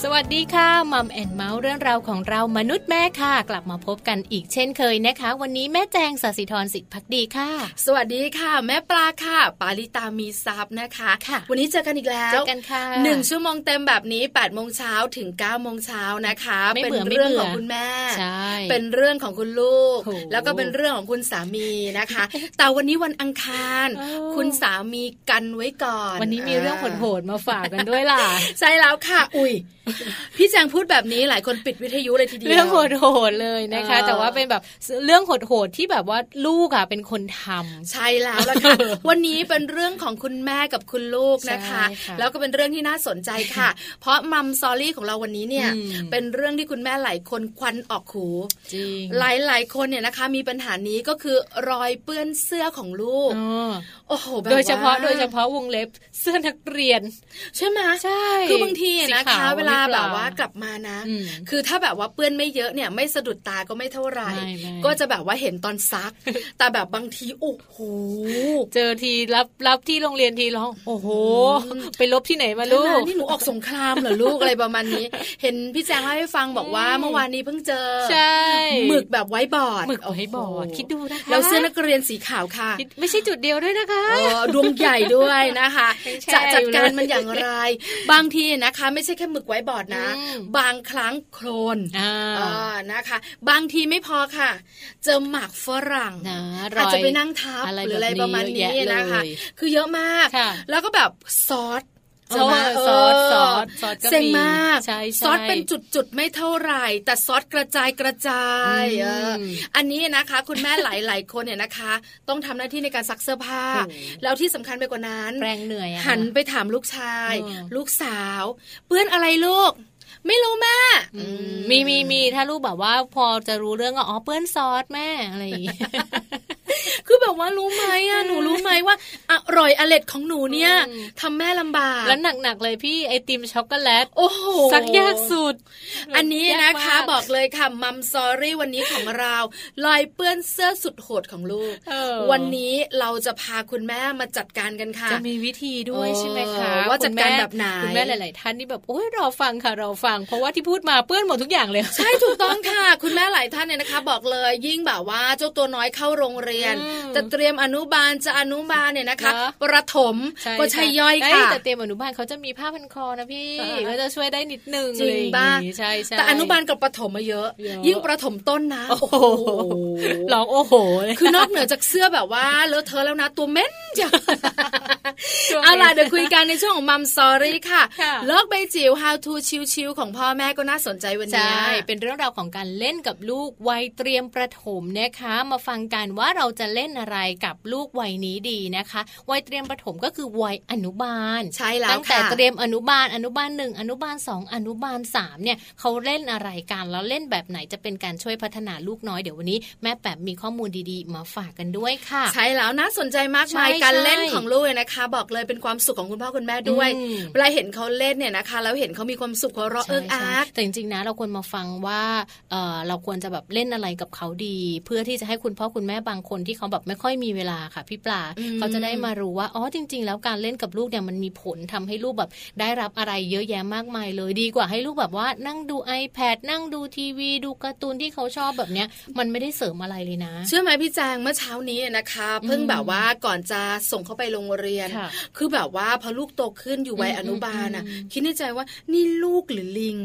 ดีค่ะมัมแอนเมาส์เรื่องราวของเรามนุษย์แม่ค่ะ กลับมาพบกันอีกเช่นเคยนะคะ วันนี้แม่แจงสัสิธรสิทธิพักดีค่ะ สวัสดีค่ะ แม่ปลาค่ะ ปาลิตามีซับนะคะค่ะ วันนี้เจอกันอีกแล้วเจอกันค่ะหนึ่งชั่วโมงเต็มแบบนี้8ปดโมงเช้าถึง9ก้าโมงเช้านะคะเป็นเรื่องของคุณแม่ใช่เป็นเรื่องของคุณลูก แล้วก็เป็นเรื่องของคุณสามีนะคะ แต่วันนี้วันอังคาร คุณสามีกันไว้ก่อน วันนี้มีเรื่องโหดๆมาฝากกันด้วยล่ะใช่แล้วค่ะ อุ้ยพี่แจงพูดแบบนี้หลายคนปิดวิทยุเลยทีเดียวเรื่องโหดๆเลยนะคะ แต่ว่าเป็นแบบเรื่องโหดๆที่แบบว่าลูกอะเป็นคนทำใช่แล้วละค่ะวันนี้เป็นเรื่องของคุณแม่กับคุณลูกนะคะ แล้วก็เป็นเรื่องที่น่าสนใจค่ะ เพราะมัมซอรี่ของเราวันนี้เนี่ยเป็นเรื่องที่คุณแม่หลายคนควันออกหูจริงหลายๆคนเนี่ยนะคะ มีปัญหานี้ก็คือรอยเปื้อนเสื้อของลูกโอ้โหโดยเฉพาะโดยเฉพาะวงเล็บเสื้อนักเรียน ใช่ไหมใช่คือบางทีนะคะ เวลาแบบแบบว่ากลับมานะ คือถ้าแบบว่าเปื้อนไม่เยอะเนี่ยไม่สะดุดตาก็ไม่เท่าไหร่ ก็จะแบบว่าเห็นตอนซัก แต่แบบบางทีโอ้โหเจอทีรับรับที่โรงเรียนทีร้องโอ้โห ไปลบที่ไหนมาลูกนี่หนูออกสงครามเหรอลูกอะไรประมาณนี้ เห็นพี่แจงเล่าให้ฟังบอกว่าเมื่อวานนี้เพิ่งเจอใช่หมึกแบบไวต์บอร์ดหมึกไวต์บอร์ดคิดดูนะคะแล้วเสื้อนักเรียนสีขาวค่ะ ไม่ใช่จุดเดียวด้วยนะคะดวงใหญ่ด้วยนะคะ จะจัดการมันอย่างไร บางทีนะคะ ไม่ใช่แค่หมึกไวต์บอร์ดนะ บางครั้งโคลนนะคะ บางทีไม่พอค่ะ เจอหมากฝรั่งอาจจะไปนั่งทับหรืออะไรประมาณนี้นะคะ คือเยอะมาก แล้วก็แบบซอส ซอสซอสซอสซอสก็มีมากซอสเป็นจุดๆไม่เท่าไหร่ แต่ซอสกระจายกระจายอันนี้นะคะ คุณแม่หลายๆคนเนี่ยนะคะ ต้องทำหน้าที่ในการซักเสื้อผ้า แล้วที่สำคัญไปกว่านั้นแรงเหนื่อยหันไปถามลูกชาย ลูกสาว เปื้อนอะไรลูกไม่รู้แม่มีมีมีถ้าลูกแบบว่าพอจะรู้เรื่องก็อ๋อเปื้อนซอสแม่อะไรอย่างงี้ คือแบบว่ารู้ไหมอะหนูรู้ไหมว่าอร่อยอร่อยของหนูเนี่ยทำแม่ลำบากแล้วหนักๆเลยพี่ไอติมช็อกโกแลตโอ้โหสักยากสุด อันนี้นะคะบอกเลยค่ะมัมซอรี่วันนี้ของเราลอยเปื้อนเสื้อสุดโหดของลูกวันนี้เราจะพาคุณแม่มาจัดการกันค่ะจะมีวิธีด้วยใช่ไหมคะว่าจัดการแบบไหนคุณแม่หลาย ๆ ท่านนี่แบบโอ้ยรอฟังค่ะรอฟัง เพราะว่าที่พูดมาเปื้อนหมดทุกอย่างเลย ใช่ถูกต้องค่ะ คุณแม่หลายท่านเนี่ยนะคะ บอกเลยยิ่งแบบว่าเจ้าตัวน้อยเข้าโรงเรียนจะเตรียมอนุบาลจะอนุบาลเนี่ยนะคะประถมก็ใช่ย่อยค่ะแต่เตรียมอนุบาลเขาจะมีผ้าพันคอนะพี่ก็จะช่วยได้นิดนึงจริงบ้าใช่ใช่แต่อนุบาลกับประถมมาเยอะ ยิ่งประถมต้นนะโอ้โหร้องโอ้โหคือนอกเหนือจากเสื้อแบบว่าเลอะเทอะแล้วนะตัวเม้นจ้ะเอาล่ะเดี๋ยวคุยกันในช่วงของมัมสอรี่ค่ะเลิกใบจิ๋ว how to ชิวๆของพ่อแม่ก็น่าสนใจวันนี้ใช่เป็นเรื่องราวของการเล่นกับลูกวัยเตรียมประถมนะคะ มาฟังกันว่าเราจะเล่นอะไรกับลูกวัยนี้ดีนะคะวัยเตรียมประถมก็คือวัยอนุบาล ใช่แล้วตั้งแต่เตรียมอนุบาลอนุบาลหนึ่งอนุบาลสองอนุบาลสามเนี่ยเขาเล่นอะไรกันแล้วเล่นแบบไหนจะเป็นการช่วยพัฒนาลูกน้อยเดี๋ยววันนี้แม่แปมมีข้อมูลดีๆ มาฝากกันด้วยค่ะ ใช่แล้วน่าสนใจมากมายการเล่นของลูกนะคะ บอกเลยเป็นความสุขของคุณพ่อคุณแม่ด้วยเวลาเห็นเขาเล่นเนี่ยนะคะแล้วเห็นเขามีความสุขหัวเราะเอิงอาร์แต่จริงๆนะเราควรมาฟังว่าเราควรจะแบบเล่นอะไรกับเขาดี เพื่อที่จะให้คุณพ่อคุณแม่บางคนที่เขาแบบไม่ค่อยมีเวลาค่ะพี่ปลาเขาจะได้มารู้ว่าอ๋อจริง ๆ แล้วการเล่นกับลูกเนี่ยมันมีผลทำให้ลูกแบบได้รับอะไรเยอะแยะมากมายเลยดีกว่าให้ลูกแบบว่านั่งดู iPad นั่งดูทีวีดูการ์ตูนที่เขาชอบแบบเนี้ยมันไม่ได้เสริมอะไรเลยนะ เชื่อไหมพี่แจงเมื่อเช้านี้นะคะ เพิ่งแบบว่าก่อนจะส่งเขาไปโรงเรียน คือแบบว่าพอลูกโตขึ้นอยู่วัยอนุบาลอะคิดในใจว่านี่ลูกหรือลิง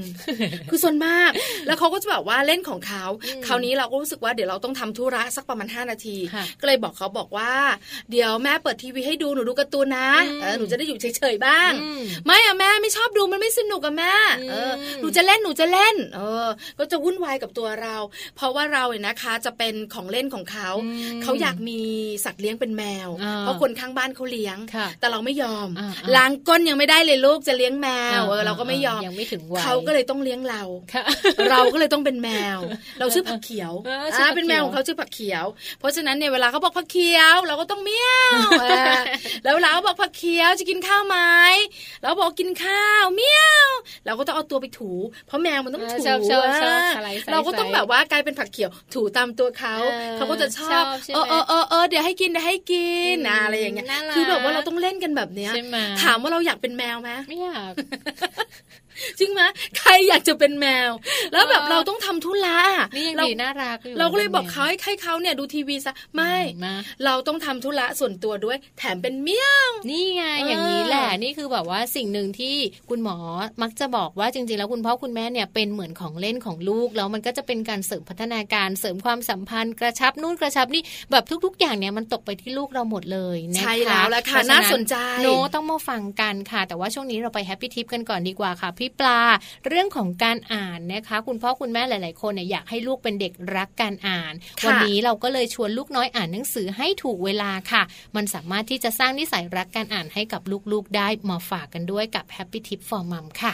คือส่วนมาก แล้วเขาก็จะแบบว่าเล่นของเขาคราวนี้เราก็รู้สึกว่าเดี๋ยวเราต้องทำธุระสักประมาณ 5 นาทีก็เลยบอกเขาบอกว่า เดี๋ยวแม่เปิดทีวีให้ดูหนูดูการ์ตูนนะหนูจะได้อยู่เฉยๆบ้าง ไม่อะแม่ไม่ชอบดูมันไม่สนุกอะแม่เออหนูจะเล่นหนูจะเล่น เออ ก็จะวุ่นวายกับตัวเรา เพราะว่าเราเนี่ยนะคะจะเป็นของเล่นของเขา เขาอยากมีสัตว์เลี้ยงเป็นแมว เพราะคนข้างบ้านเขาเลี้ยง แต่เราไม่ยอมล้างก้นยังไม่ได้เลยลูกจะเลี้ยงแมวเออเราก็ไม่ยอมยังไม่ถึงวัยเขาก็เลยต้องเลี้ยงเรา เราก็เลยต้องเป็นแมว เราชื่อผักเขียวอ่าเป็นแมวของเขาชื่อผักเขียว เพราะฉะนั้นเนี่ยเวลาเขาบอกผักเขียวเราก็ต้องเมี้ยวแล้วเราบอกผักเขียวจะกินข้าวไหมเราบอกกินข้าวเมี้ยวเราก็ต้องเอาตัวไปถู เพราะแมวมันต้องถูเราก็ต้องแบบว่ากลายเป็นผักเขียวถูตามตัวเขาเขาก็จะชอบเออเออเออเออเดี๋ยวให้กินเดี๋ยวให้กินอะไรอย่างเงี้ยคือแบบว่าเราต้องเล่นกันแบบเนี้ยถามว่าเราอยากเป็นแมวไหมไม่อยาก จริงไหมใครอยากจะเป็นแมว แล้วแบบเราต้องทำธุระนี่ยังดีน่ารักเราก็เลยบอกเขาให้ให้เขาเนี่ยดูทีวีซะไม่เราต้องทำธุระส่วนตัวด้วย แถมเป็นเมี่ยงนี่ไงอย่างนี้แหละนี่คือแบบว่าสิ่งหนึ่งที่คุณหมอมักจะบอกว่าจริง ๆ แล้วคุณพ่อคุณแม่เนี่ยเป็นเหมือนของเล่นของลูก แล้วมันก็จะเป็นการเสริมพัฒนาการเสริมความสัมพันธ์กระชับนู่นกระชับนี่แบบทุก ๆ อย่างเนี่ยมันตกไปที่ลูกเราหมดเลยนะคะใช่แล้วละค่ะน่าสนใจโนต้องมาฟังกันค่ะ แต่ว่าช่วงนี้เราไปแฮปปี้ทิปกันก่อนดีกว่าค่ะพี่ปลา เรื่องของการอ่านนะคะ คุณพ่อคุณแม่หลาย ๆ คนเนี่ยอยากให้ลูกเป็นเด็กรักการอ่าน วันนี้เราก็เลยชวนลูกน้อยอ่านหนังสือให้ถูกเวลาค่ะ มันสามารถที่จะสร้างนิสัยรักการอ่านให้กับลูก ๆ ได้มาฝากกันด้วยกับ Happy Tip for Mom ค่ะ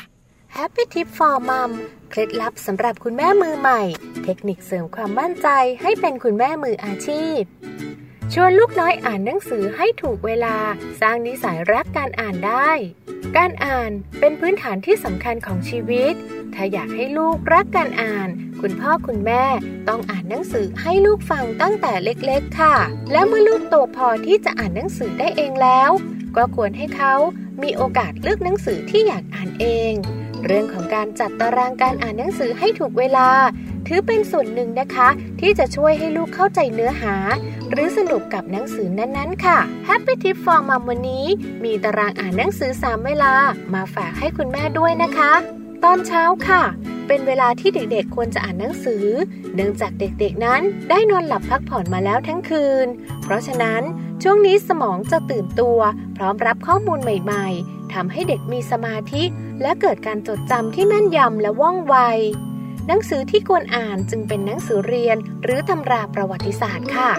Happy Tip for Mom เคล็ดลับสำหรับคุณแม่มือใหม่ เทคนิคเสริมความมั่นใจให้เป็นคุณแม่มืออาชีพ ชวนลูกน้อยอ่านหนังสือให้ถูกเวลา สร้างนิสัยรักการอ่านได้ การอ่านเป็นพื้นฐานที่สำคัญของชีวิต ถ้าอยากให้ลูกรักการอ่าน คุณพ่อคุณแม่ต้องอ่านหนังสือให้ลูกฟังตั้งแต่เล็กๆค่ะ และเมื่อลูกโตพอที่จะอ่านหนังสือได้เองแล้ว ก็ควรให้เขามีโอกาสเลือกหนังสือที่อยากอ่านเอง เรื่องของการจัดตารางการอ่านหนังสือให้ถูกเวลา ถือเป็นส่วนหนึ่งนะคะ ที่จะช่วยให้ลูกเข้าใจเนื้อหา หรือสนุกกับหนังสือนั้นๆ ค่ะ Happy Tip for Mom วันนี้ มีตารางอ่านหนังสือ 3 เวลา มาฝากให้คุณแม่ด้วยนะคะ ตอนเช้าค่ะเป็นเวลาที่เด็กๆ ควรจะอ่านหนังสือ เนื่องจากเด็กๆ นั้นได้นอนหลับพักผ่อนมาแล้วทั้งคืน เพราะฉะนั้นช่วงนี้สมองจะตื่นตัว พร้อมรับข้อมูลใหม่ๆ ทำให้เด็กมีสมาธิและเกิดการจดจำที่แม่นยำและว่องไว หนังสือที่ควรอ่านจึงเป็นหนังสือเรียนหรือตำราประวัติศาสตร์ค่ะ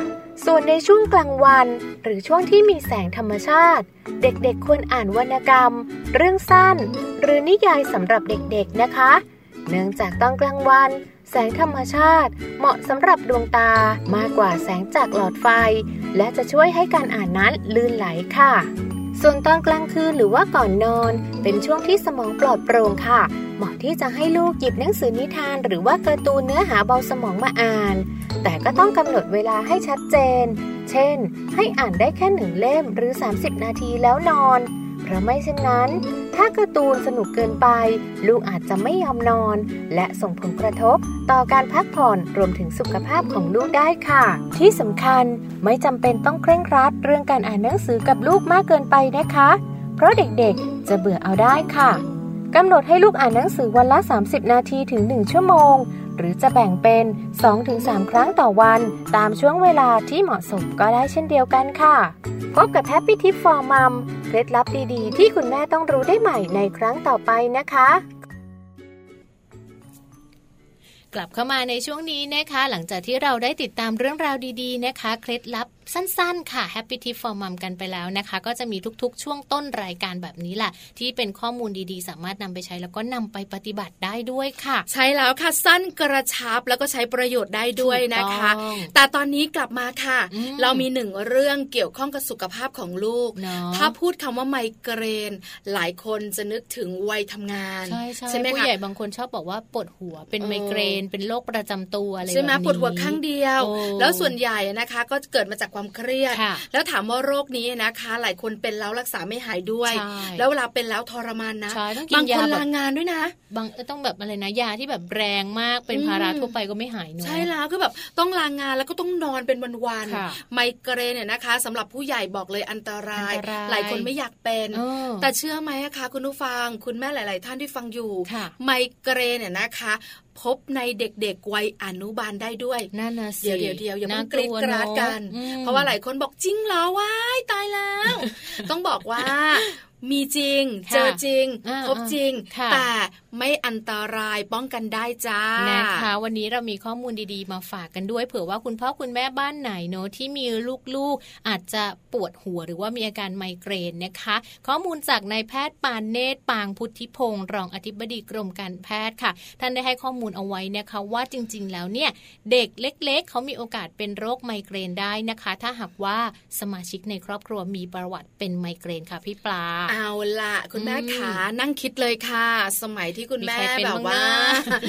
ส่วนในช่วงกลางวัน หรือช่วงที่มีแสงธรรมชาติ เด็กๆควรอ่านวรรณกรรม เรื่องสั้น หรือนิยายสำหรับเด็กๆนะคะ เนื่องจากตอนกลางวันแสงธรรมชาติเหมาะสำหรับดวงตามากกว่าแสงจากหลอดไฟ และจะช่วยให้การอ่านนั้นลื่นไหลค่ะ ส่วนตอนกลางคืนหรือว่าก่อนนอน เป็นช่วงที่สมองปลอดโปร่งค่ะ เหมาะที่จะให้ลูกหยิบหนังสือนิทาน หรือว่าการ์ตูนเนื้อหาเบาสมองมาอ่าน แต่ก็ต้องกำหนดเวลาให้ชัดเจน เช่น ให้อ่านได้แค่หนึ่งเล่มหรือ 30 นาทีแล้วนอน ราะไม่เช่นนั้น ถ้าการ์ตูนสนุกเกินไป ลูกอาจจะไม่ยอมนอน และส่งผลกระทบต่อการพักผ่อนรวมถึงสุขภาพของลูกได้ค่ะ ที่สำคัญไม่จำเป็นต้องเคร่งครัด เรื่องการอ่านหนังสือกับลูกมากเกินไปนะคะ เพราะเด็กๆจะเบื่อเอาได้ค่ะ กำหนดให้ลูกอ่านหนังสือวันละ 30 นาทีถึง 1 ชั่วโมง หรือจะแบ่งเป็น 2-3 ครั้งต่อวัน ตามช่วงเวลาที่เหมาะสมก็ได้เช่นเดียวกันค่ะ พบกับ Happy Tip for Mom เคล็ดลับดีๆ ที่คุณแม่ต้องรู้ได้ใหม่ในครั้งต่อไปนะคะกลับเข้ามาในช่วงนี้นะคะ หลังจากที่เราได้ติดตามเรื่องราวดีๆนะคะ เคล็ดลับ สั้นๆ ค่ะ Happy Tip for Mom กันไปแล้วนะคะ ก็จะมีทุกๆ ช่วงต้นรายการแบบนี้แหละที่เป็นข้อมูลดีๆ สามารถนำไปใช้แล้วก็นำไปปฏิบัติได้ด้วยค่ะ ใช่แล้วค่ะ สั้นกระชับแล้วก็ใช้ประโยชน์ได้ด้วยนะคะถูกต้องแต่ตอนนี้กลับมาค่ะอืมเรามีหนึ่งเรื่องเกี่ยวข้องกับสุขภาพของลูกเนาะถ้าพูดคำว่าไมเกรน หลายคนจะนึกถึงวัยทำงานใช่ใช่ไหมผู้คะใหญ่บางคนชอบบอกว่าปวดหัวเป็นเออไมเกรน เป็นโรคประจำตัวอะไรแบบใช่ไหมนี้ปวดหัวข้างเดียวโอ้แล้วส่วนใหญ่นะคะ ก็เกิดมาจากความเครียดค่ะแล้วถามว่าโรคนี้นะคะ หลายคนเป็นแล้วรักษาไม่หายด้วยใช่แล้วเวลาเป็นแล้วทรมานนะใช่ต้องกินบางคนยาแบบลางานด้วยนะบางต้องแบบอะไรนะยาที่แบบแรงมากเป็นอืมภาระทั่วไปก็ไม่หายเนอะใช่แล้วคือแบบต้องลางานแล้วก็ต้องนอนเป็นวันค่ะๆไมเกรนเนี่ยนะคะสำหรับผู้ใหญ่บอกเลยอันตรายอันตราย หลายคนไม่อยากเป็นเออแต่เชื่อไหมอะคะคุณผู้ฟัง คุณแม่หลาย ๆ ท่านที่ฟังอยู่ค่ะไมเกรนเนี่ยนะคะ พบในเด็กๆวัยอนุบาลได้ด้วยนั่นนะสิเดี๋ยวเดี๋ยวเดี๋ยวอย่าเพิ่งน่ากรีดลัวกราดเอะกันอืมเพราะว่าหลายคนบอกจริงเหรอว้ายตายแล้ว ต้องบอกว่า มีจริงค่ะเจอจริงอ่าพบจริงค่ะแต่ไม่อันตรายป้องกันได้จ้านะคะ วันนี้เรามีข้อมูลดีๆ มาฝากกันด้วย เผื่อว่าคุณพ่อคุณแม่บ้านไหนเนอะที่มีลูกๆ อาจจะปวดหัวหรือว่ามีอาการไมเกรนนะคะ ข้อมูลจากนายแพทย์ปานเนตรปางพุทธิพงศ์รองอธิบดีกรมการแพทย์ค่ะ ท่านได้ให้ข้อมูลเอาไว้นะคะ ว่าจริงๆ แล้วเนี่ยเด็กเล็ก ๆ เขามีโอกาสเป็นโรคไมเกรนได้นะคะ ถ้าหากว่าสมาชิกในครอบครัวมีประวัติเป็นไมเกรนค่ะพี่ปลาเอาละคุณแม่อืมขานั่งคิดเลยค่ะ สมัยที่คุณมีแม่ใครเป็นแบบว่าบ้างนะ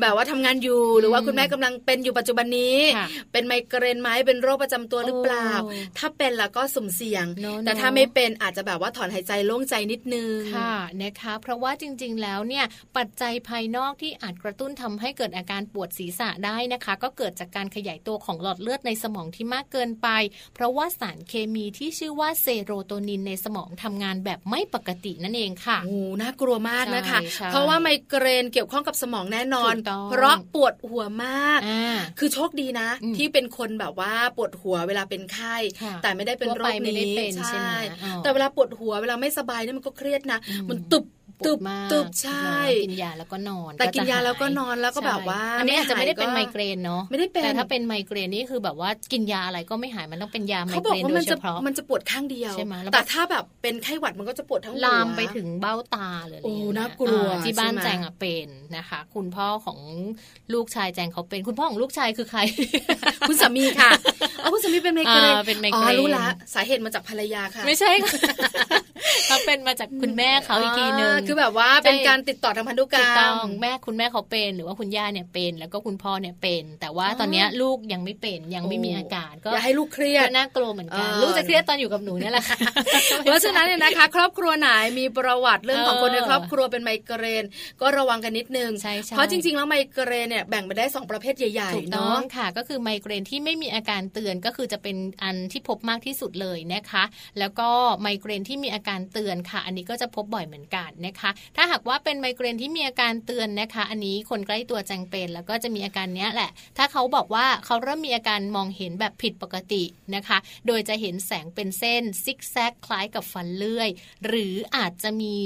แบบว่าทำงานอยู่หรือว่าอืมคุณแม่กำลังเป็นอยู่ปัจจุบันนี้ค่ะเป็นไมเกรนไหมเป็นโรคประจำตัวหรือเปล่าโอ้ถ้าเป็นแล้วก็สุ่มเสี่ยงเนอะแต่ถ้าเนอะไม่เป็นอาจจะแบบว่าถอนหายใจโล่งใจนิดนึงค่ะนะคะ เพราะว่าจริง ๆ แล้วเนี่ยปัจจัยภายนอกที่อาจกระตุ้นทำให้เกิดอาการปวดศีรษะได้นะคะ ก็เกิดจากการขยายตัวของหลอดเลือดในสมองที่มากเกินไป เพราะว่าสารเคมีที่ชื่อว่าเซโรโทนินในสมองทำงานแบบไม่ปกตินั่นเองค่ะโอ้น่ากลัวมากนะคะใช่ใช่เพราะว่าไมเกรนเกี่ยวข้องกับสมองแน่นอนถูกต้องเพราะปวดหัวมากอ่าคือโชคดีนะอืมที่เป็นคนแบบว่าปวดหัวเวลาเป็นไข้ค่ะแต่ไม่ได้เป็นทั่วโรไปคไม่ได้นี้เป็นใช่ไหมอ๋อแต่เวลาปวดหัวเวลาไม่สบายเนี่ยมันก็เครียดนะอืมมันตุบ ปวดมากตุบใช่กินยาแล้วก็นอน แต่กินยาแล้วก็นอนแล้วก็แบบว่า อันนี้อาจจะไม่ได้เป็นไมเกรนเนาะไม่ได้เป็นแต่ถ้าเป็นไมเกรนนี่คือแบบว่ากินยาอะไรก็ไม่หายมันต้องเป็นยาไมเกรนโดยเฉพาะมันจะปวดข้างเดียวใช่ไหมแต่ถ้าแบบเป็นไข้หวัดมันก็จะปวดทั้งหัวลามไปถึงเบ้าตาเลยโอ้น่ากลัวที่บ้านแจงอะเป็นนะคะ คุณพ่อของลูกชายแจงเขาเป็นคุณพ่อของลูกชายคือใคร คุณสามีค่ะเอาคุณสามีเป็นไมเกรนเป็นไมเกรนรู้ละสาเหตุมาจากภรรยาค่ะ ไม่ใช่ เขาเป็นมาจากคุณแม่เขาอีกทีนึงคือแบบว่าเป็นการติดต่อทางพันธุกรรมต้องแม่คุณแม่เขาเป็น หรือว่าคุณย่าเนี่ยเป็น แล้วก็คุณพ่อเนี่ยเป็น แต่ว่าตอนนี้ลูกยังไม่เป็นยังไม่มีอาการก็อย่าให้ลูกเครียดน่ากลัวเหมือนกันลูกจะเครียดตอนอยู่กับหนูนี่แหละเพราะฉะนั้นเนี่ยนะคะ ครอบครัวไหนมีประวัติเรื่องของคนในครอบครัวเป็นไมเกรน ก็ระวังกันนิดนึงเพราะจริง ๆ แล้วไมเกรนเนี่ยแบ่งไปได้ 2 ประเภทใหญ่ๆเนาะค่ะ ก็คือไมเกรนที่ไม่มีอาการเตือนก็คือจะเป็นอันที่พบมากที่สุดเลยนะคะ แล้วก็ไมเกรนที่มีอาการเตือนค่ะ อันนี้ก็จะพบบ่อยเหมือนกันนะคะ ถ้าหากว่าเป็นไมเกรนที่มีอาการเตือนนะคะ อันนี้คนใกล้ตัวแจงเป็น แล้วก็จะมีอาการเนี้ยแหละ ถ้าเขาบอกว่าเขาเริ่มมีอาการมองเห็นแบบผิดปกตินะคะ โดยจะเห็นแสงเป็นเส้นซิกแซกคล้ายกับฟันเลื่อย หรืออาจจะมี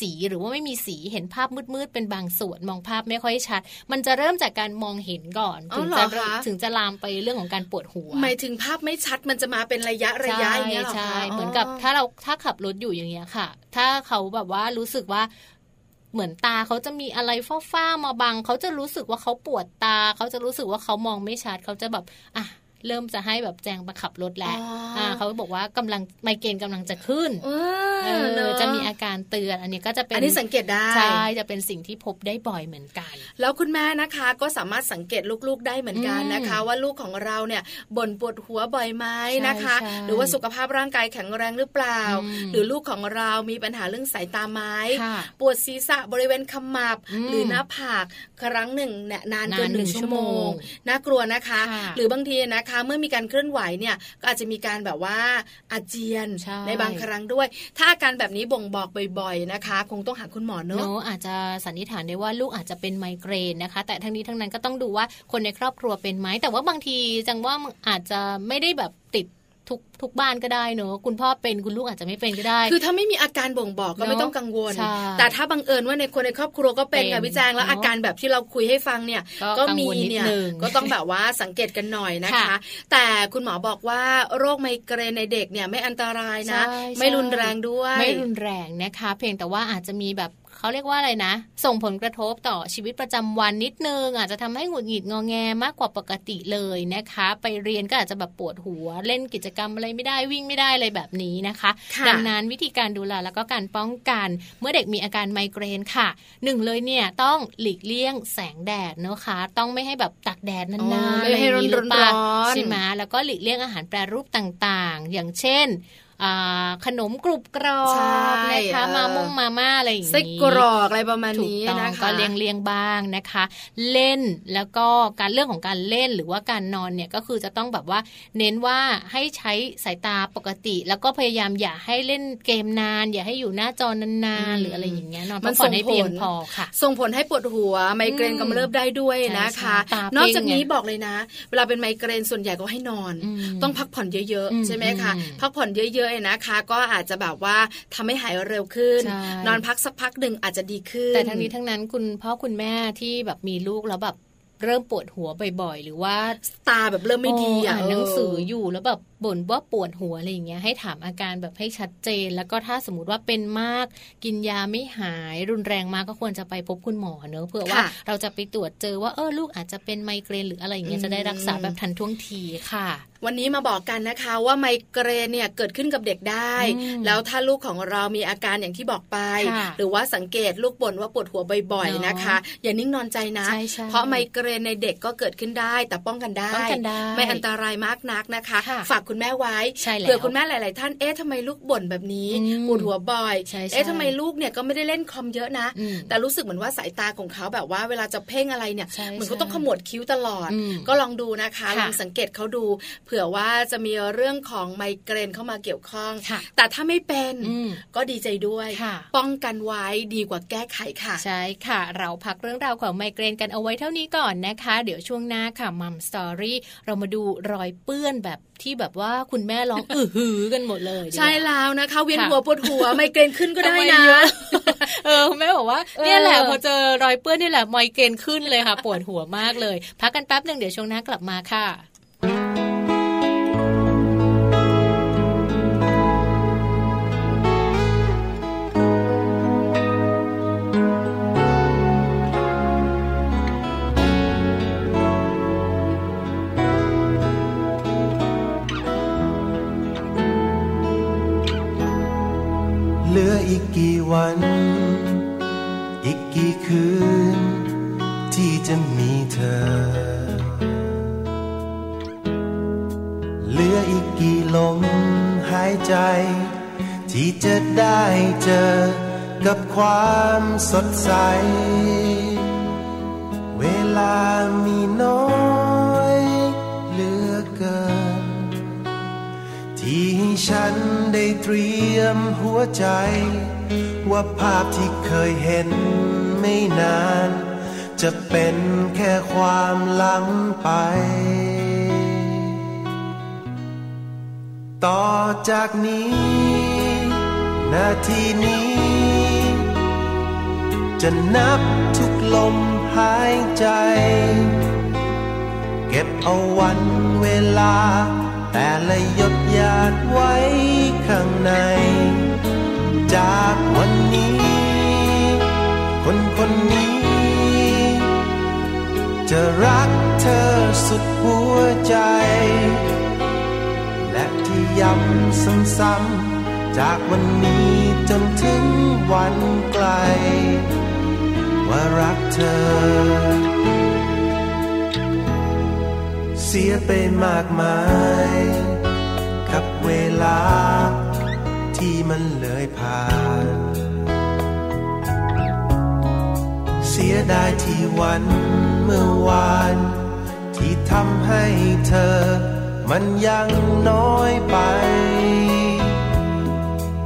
สีหรือว่าไม่มีสีเห็นภาพมืดๆเป็นบางส่วนมองภาพไม่ค่อยชัด มันจะเริ่มจากการมองเห็นก่อนถึงจะถึงจะลามไปเรื่องของการปวดหัวหมายถึงภาพไม่ชัดมันจะมาเป็นระยะระยะอย่างเงี้ยหรอคะใช่เหมือนกับถ้าเราถ้าขับรถอยู่อย่างเงี้ยค่ะ ถ้าเขาแบบว่ารู้สึกว่าเหมือนตาเขาจะมีอะไรฟ้าๆมาบัง เขาจะรู้สึกว่าเขาปวดตา เขาจะรู้สึกว่าเขามองไม่ชัด เขาจะแบบ อะ เริ่มจะให้แบบแจงมาขับรถแล้วอ่าเขาบอกว่ากำลังไมเกรนกำลังจะขึ้นเออจะมีอาการเตือนอันนี้ก็จะเป็นอันนี้สังเกตได้ใช่จะเป็นสิ่งที่พบได้บ่อยเหมือนกัน แล้วคุณแม่นะคะก็สามารถสังเกตลูกๆได้เหมือนกันนะคะ ว่าลูกของเราเนี่ยบ่นปวดหัวบ่อยไหมนะคะ หรือว่าสุขภาพร่างกายแข็งแรงหรือเปล่า หรือลูกของเรามีปัญหาเรื่องสายตาไหมปวดศีรษะบริเวณขมับ หรือหน้าผากครั้งหนึ่งเนี่ยนานเกินหนึ่งชั่วโมงน่ากลัวนะคะ หรือบางทีนะคะเมื่อมีการเคลื่อนไหวเนี่ยก็อาจจะมีการแบบว่าอาเจียนใในบางครั้งด้วย ถ้าอาการแบบนี้บ่งบอกบ่อยๆนะคะ คงต้องหาคุณหมอเนอะอาจจะสันนิษฐานได้ว่าลูกอาจจะเป็นไมเกรนนะคะ แต่ทั้งนี้ทั้งนั้นก็ต้องดูว่าคนในครอบครัวเป็นไหมแต่ว่าบางทีจังว่าอาจจะไม่ได้แบบติด ทุกทุกบ้านก็ได้เนอะคุณพ่อเป็นคุณลูกอาจจะไม่เป็นก็ได้ คือถ้าไม่มีอาการบ่งบอกก็ไม่ต้องกังวล แต่ถ้าบังเอิญว่าในคนในครอบครัวก็เป็นค่ะพี่แจงแล้วอาการแบบที่เราคุยให้ฟังเนี่ย ก็มีเนี่ยก็ต้องแบบว่าสังเกตกันหน่อยนะคะ แต่คุณหมอบอกว่าโรคไมเกรนในเด็กเนี่ยไม่อันตรายนะ ไม่รุนแรงด้วย ไม่รุนแรงนะคะ เพียงแต่ว่าอาจจะมีแบบ เขาเรียกว่าอะไรนะ ส่งผลกระทบต่อชีวิตประจำวันนิดนึง อาจจะทำให้หงุดหงิดงอแงมากกว่าปกติเลยนะคะ ไปเรียนก็อาจจะแบบปวดหัว เล่นกิจกรรมอะไรไม่ได้วิ่งไม่ได้อะไรแบบนี้นะคะดังนั้นวิธีการดูแลแล้วก็การป้องกัน เมื่อเด็กมีอาการไมเกรนค่ะหนึ่งเลยเนี่ยต้องหลีกเลี่ยงแสงแดดนะคะ ต้องไม่ให้แบบตักแดดนานๆไม่ให้ร้อนใช่ไหมแล้วก็หลีกเลี่ยงอาหารแปรรูปต่างๆ อย่างเช่น ขนมกรุบกรอบนะคะมามุ่งมาม่าอะไรอย่างนี้ไส้กรอกอะไรประมาณนี้นะคะก็เลี่ยงเลี่ยงบ้างนะคะ เล่นแล้วก็การเรื่องของการเล่นหรือว่าการนอนเนี่ยก็คือจะต้องแบบว่า เน้นว่าให้ใช้สายตาปกติ แล้วก็พยายามอย่าให้เล่นเกมนาน อย่าให้อยู่หน้าจอนานๆหรืออะไรอย่างเงี้ยนอนมันส่งให้เพียงพอค่ะ ส่งผลให้ปวดหัวไมเกรนกำเริบได้ด้วยนะคะ นอกจากนี้บอกเลยนะ เวลาเป็นไมเกรนส่วนใหญ่ก็ให้นอน ต้องพักผ่อนเยอะๆใช่ไหมคะพักผ่อนเยอะๆนะคะ ก็อาจจะแบบว่าทำให้หายเร็วขึ้น นอนพักสักพักหนึ่งอาจจะดีขึ้น แต่ทั้งนี้ทั้งนั้นคุณพ่อคุณแม่ที่แบบมีลูกแล้วแบบเริ่มปวดหัวบ่อยๆ หรือว่าตาแบบเริ่มไม่ดีอ่านหนังสืออยู่แล้วแบบบ่นว่าปวดหัวอะไรอย่างเงี้ยให้ถามอาการแบบให้ชัดเจน แล้วก็ถ้าสมมติว่าเป็นมาก กินยาไม่หายรุนแรงมากก็ควรจะไปพบคุณหมอเนอะเพื่อว่าเราจะไปตรวจเจอว่าเออลูกอาจจะเป็นไมเกรนหรืออะไรอย่างเงี้ยจะได้รักษาแบบทันท่วงทีค่ะ วันนี้มาบอกกันนะคะว่าไมเกรนเนี่ยเกิดขึ้นกับเด็กได้ แล้วถ้าลูกของเรามีอาการอย่างที่บอกไป หรือว่าสังเกตลูกบ่นว่าปวดหัวบ่อยๆนะคะ อย่านิ่งนอนใจนะ เพราะไมเกรนในเด็กก็เกิดขึ้นได้ แต่ป้องกันได้ ไม่อันตรายมากนักนะคะ ฝากคุณแม่ไว้เผื่อคุณแม่หลาย ๆ ท่านเอ๊ะทำไมลูกบ่นแบบนี้ปวดหัวบ่อยเอ๊ะทำไมลูกเนี่ยก็ไม่ได้เล่นคอมเยอะนะ แต่รู้สึกเหมือนว่าสายตาของเขาแบบว่าเวลาจะเพ่งอะไรเนี่ยเหมือนเขาต้องขมวดคิ้วตลอด ก็ลองดูนะคะลองสังเกตเขาดูเผื่อว่าจะมีเรื่องของไมเกรนเข้ามาเกี่ยวข้อง แต่ถ้าไม่เป็นก็ดีใจด้วย ป้องกันไว้ดีกว่าแก้ไขค่ะ ใช่ค่ะ เราพักเรื่องราวของไมเกรนกันเอาไว้เท่านี้ก่อนนะคะ เดี๋ยวช่วงหน้าค่ะมัมสตอรี่เรามาดูรอยเปื้อนแบบที่แบบว่าคุณแม่ร้องอือหือกันหมดเลย ใช่แล้วนะคะ เวียนหัวปวดหัวไมเกรนขึ้นก็ได้นะเออแม่บอกว่าเนี่ยแหละพอเจอรอยเปื้อนนี่แหละไมเกรนขึ้นเลยค่ะ ปวดหัวมากเลย พักกันแป๊บหนึ่งเดี๋ยวช่วงหน้ากลับมาค่ะ อีกกี่วัน อีกกี่คืน ที่จะมีเธอ เหลืออีกกี่ลมหายใจ ที่จะได้เจอกับความสดใส เวลามีน้อย ฉันได้เตรียมหัวใจ ว่าภาพที่เคยเห็นไม่นาน จะเป็นแค่ความหลังไป ต่อจากนี้ นาทีนี้ จะนับทุกลมหายใจ เก็บเอาวันเวลา แต่ละหยดหยาดไว้ข้างใน จากวันนี้ คนคนนี้ จะรักเธอสุดหัวใจ และที่ย้ำซ้ำๆจากวันนี้จนถึงวันไกล ว่ารักเธอ สียไปมากมาย กับเวลาที่มันเลยผ่าน เสียดายที่วันเมื่อวาน ที่ทำให้เธอ มันยังน้อยไป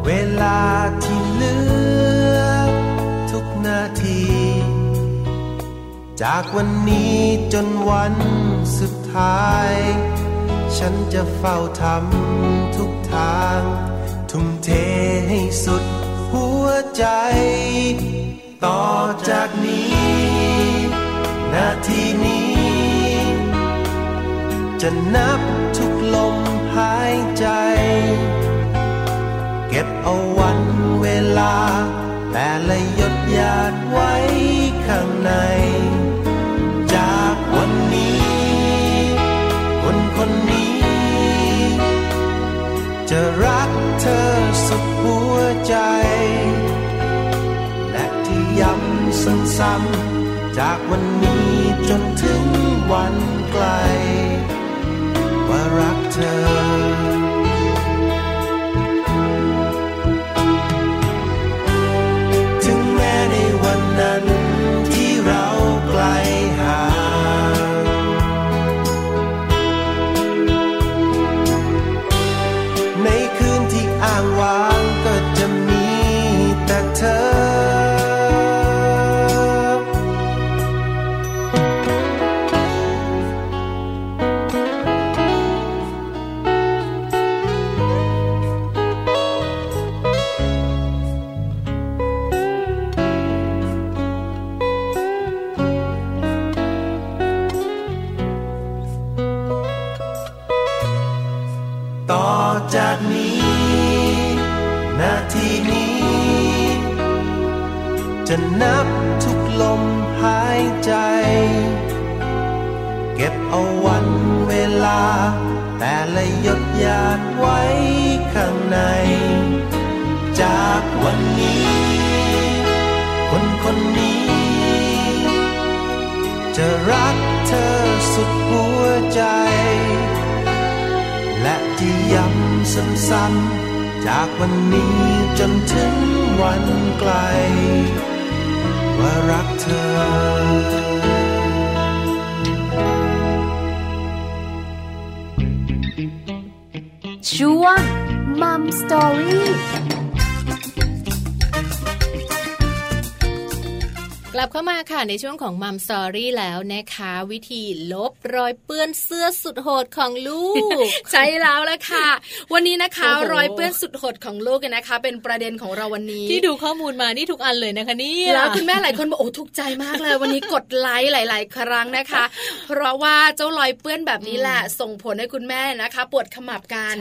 เวลาที่เหลือ ทุกนาที จากวันนี้จนวัน สุดท้าย ฉันจะเฝ้าทำทุกทาง ทุ่มเทให้สุดหัวใจ ต่อจากนี้ นาทีนี้ จะนับทุกลมหายใจ เก็บเอาวันเวลา แต่ละหยดหยาดไว้ข้างใน จะรักเธอสุดหัวใจ และที่ย้ำซ้ำๆจากวันนี้จนถึงวันไกล ว่ารักเธอ และหยดหยาดไว้ข้างใน จากวันนี้ คนคนนี้ จะรักเธอสุดหัวใจ และที่ย้ำซ้ำๆจากวันนี้จนถึงวันไกล ว่ารักเธอ ช่วง Mom Story กลับเข้ามาค่ะในช่วงของ Mom Story แล้วนะคะ วิธีลบรอยเปื้อนเสื้อสุดโหดของลูก ใช่แล้วละค่ะ วันนี้นะคะรอยเปื้อนสุดโหดของลูกนะคะ เป็นประเด็นของเราวันนี้ ที่ดูข้อมูลมานี่ทุกอันเลยนะคะนี่แล้วคุณแม่หลายคนบอกโอ้ถูกใจมากเลย วันนี้กดไลค์หลาย ๆ ครั้งนะคะ เพราะว่าเจ้ารอยเปื้อนแบบนี้แหละส่งผลให้คุณแม่นะคะ ปวดขมับกัน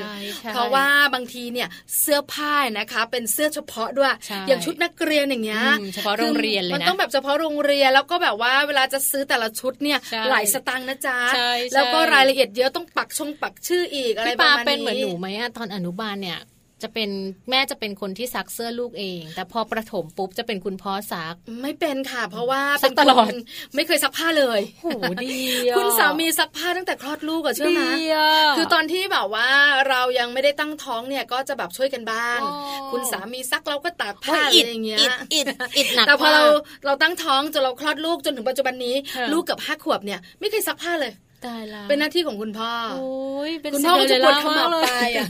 เพราะว่าบางทีเนี่ยเสื้อผ้านะคะ เป็นเสื้อเฉพาะด้วยอย่างชุดนักเรียนอย่างเงี้ยเฉพาะโรงเรียนเลยนะมันต้องแบบเฉพาะโรงเรียนแล้วก็แบบว่าเวลาจะซื้อแต่ละชุดเนี่ยหลายสตางค์นะจ๊ะแล้วก็รายละเอียดเยอะต้องปักชงปักชื่ออีกอะไรประมาณนี้เป็นเหมือนหนูไหมตอนอนุบาลเนี่ย จะเป็นแม่จะเป็นคนที่ซักเสื้อลูกเอง แต่พอประถมปุ๊บจะเป็นคุณพ่อซัก ไม่เป็นค่ะ เพราะว่าซักตลอดไม่เคยซักผ้าเลยโหดีคุณสามีซักผ้าตั้งแต่คลอดลูกอะเชื่อไหมคือตอนที่แบบว่าเรายังไม่ได้ตั้งท้องเนี่ยก็จะแบบช่วยกันบ้าง คุณสามีซักเราก็ตากผ้าอะไรอย่างเงี้ยอิดอิดหนักแต่พอเราเราตั้งท้องจนเราคลอดลูกจนถึงปัจจุบันนี้ ลูกกับห้าขวบเนี่ยไม่เคยซักผ้าเลย เป็นหน้าที่ของคุณพ่อคุณพ่อก็จะปวดขมับไปอะ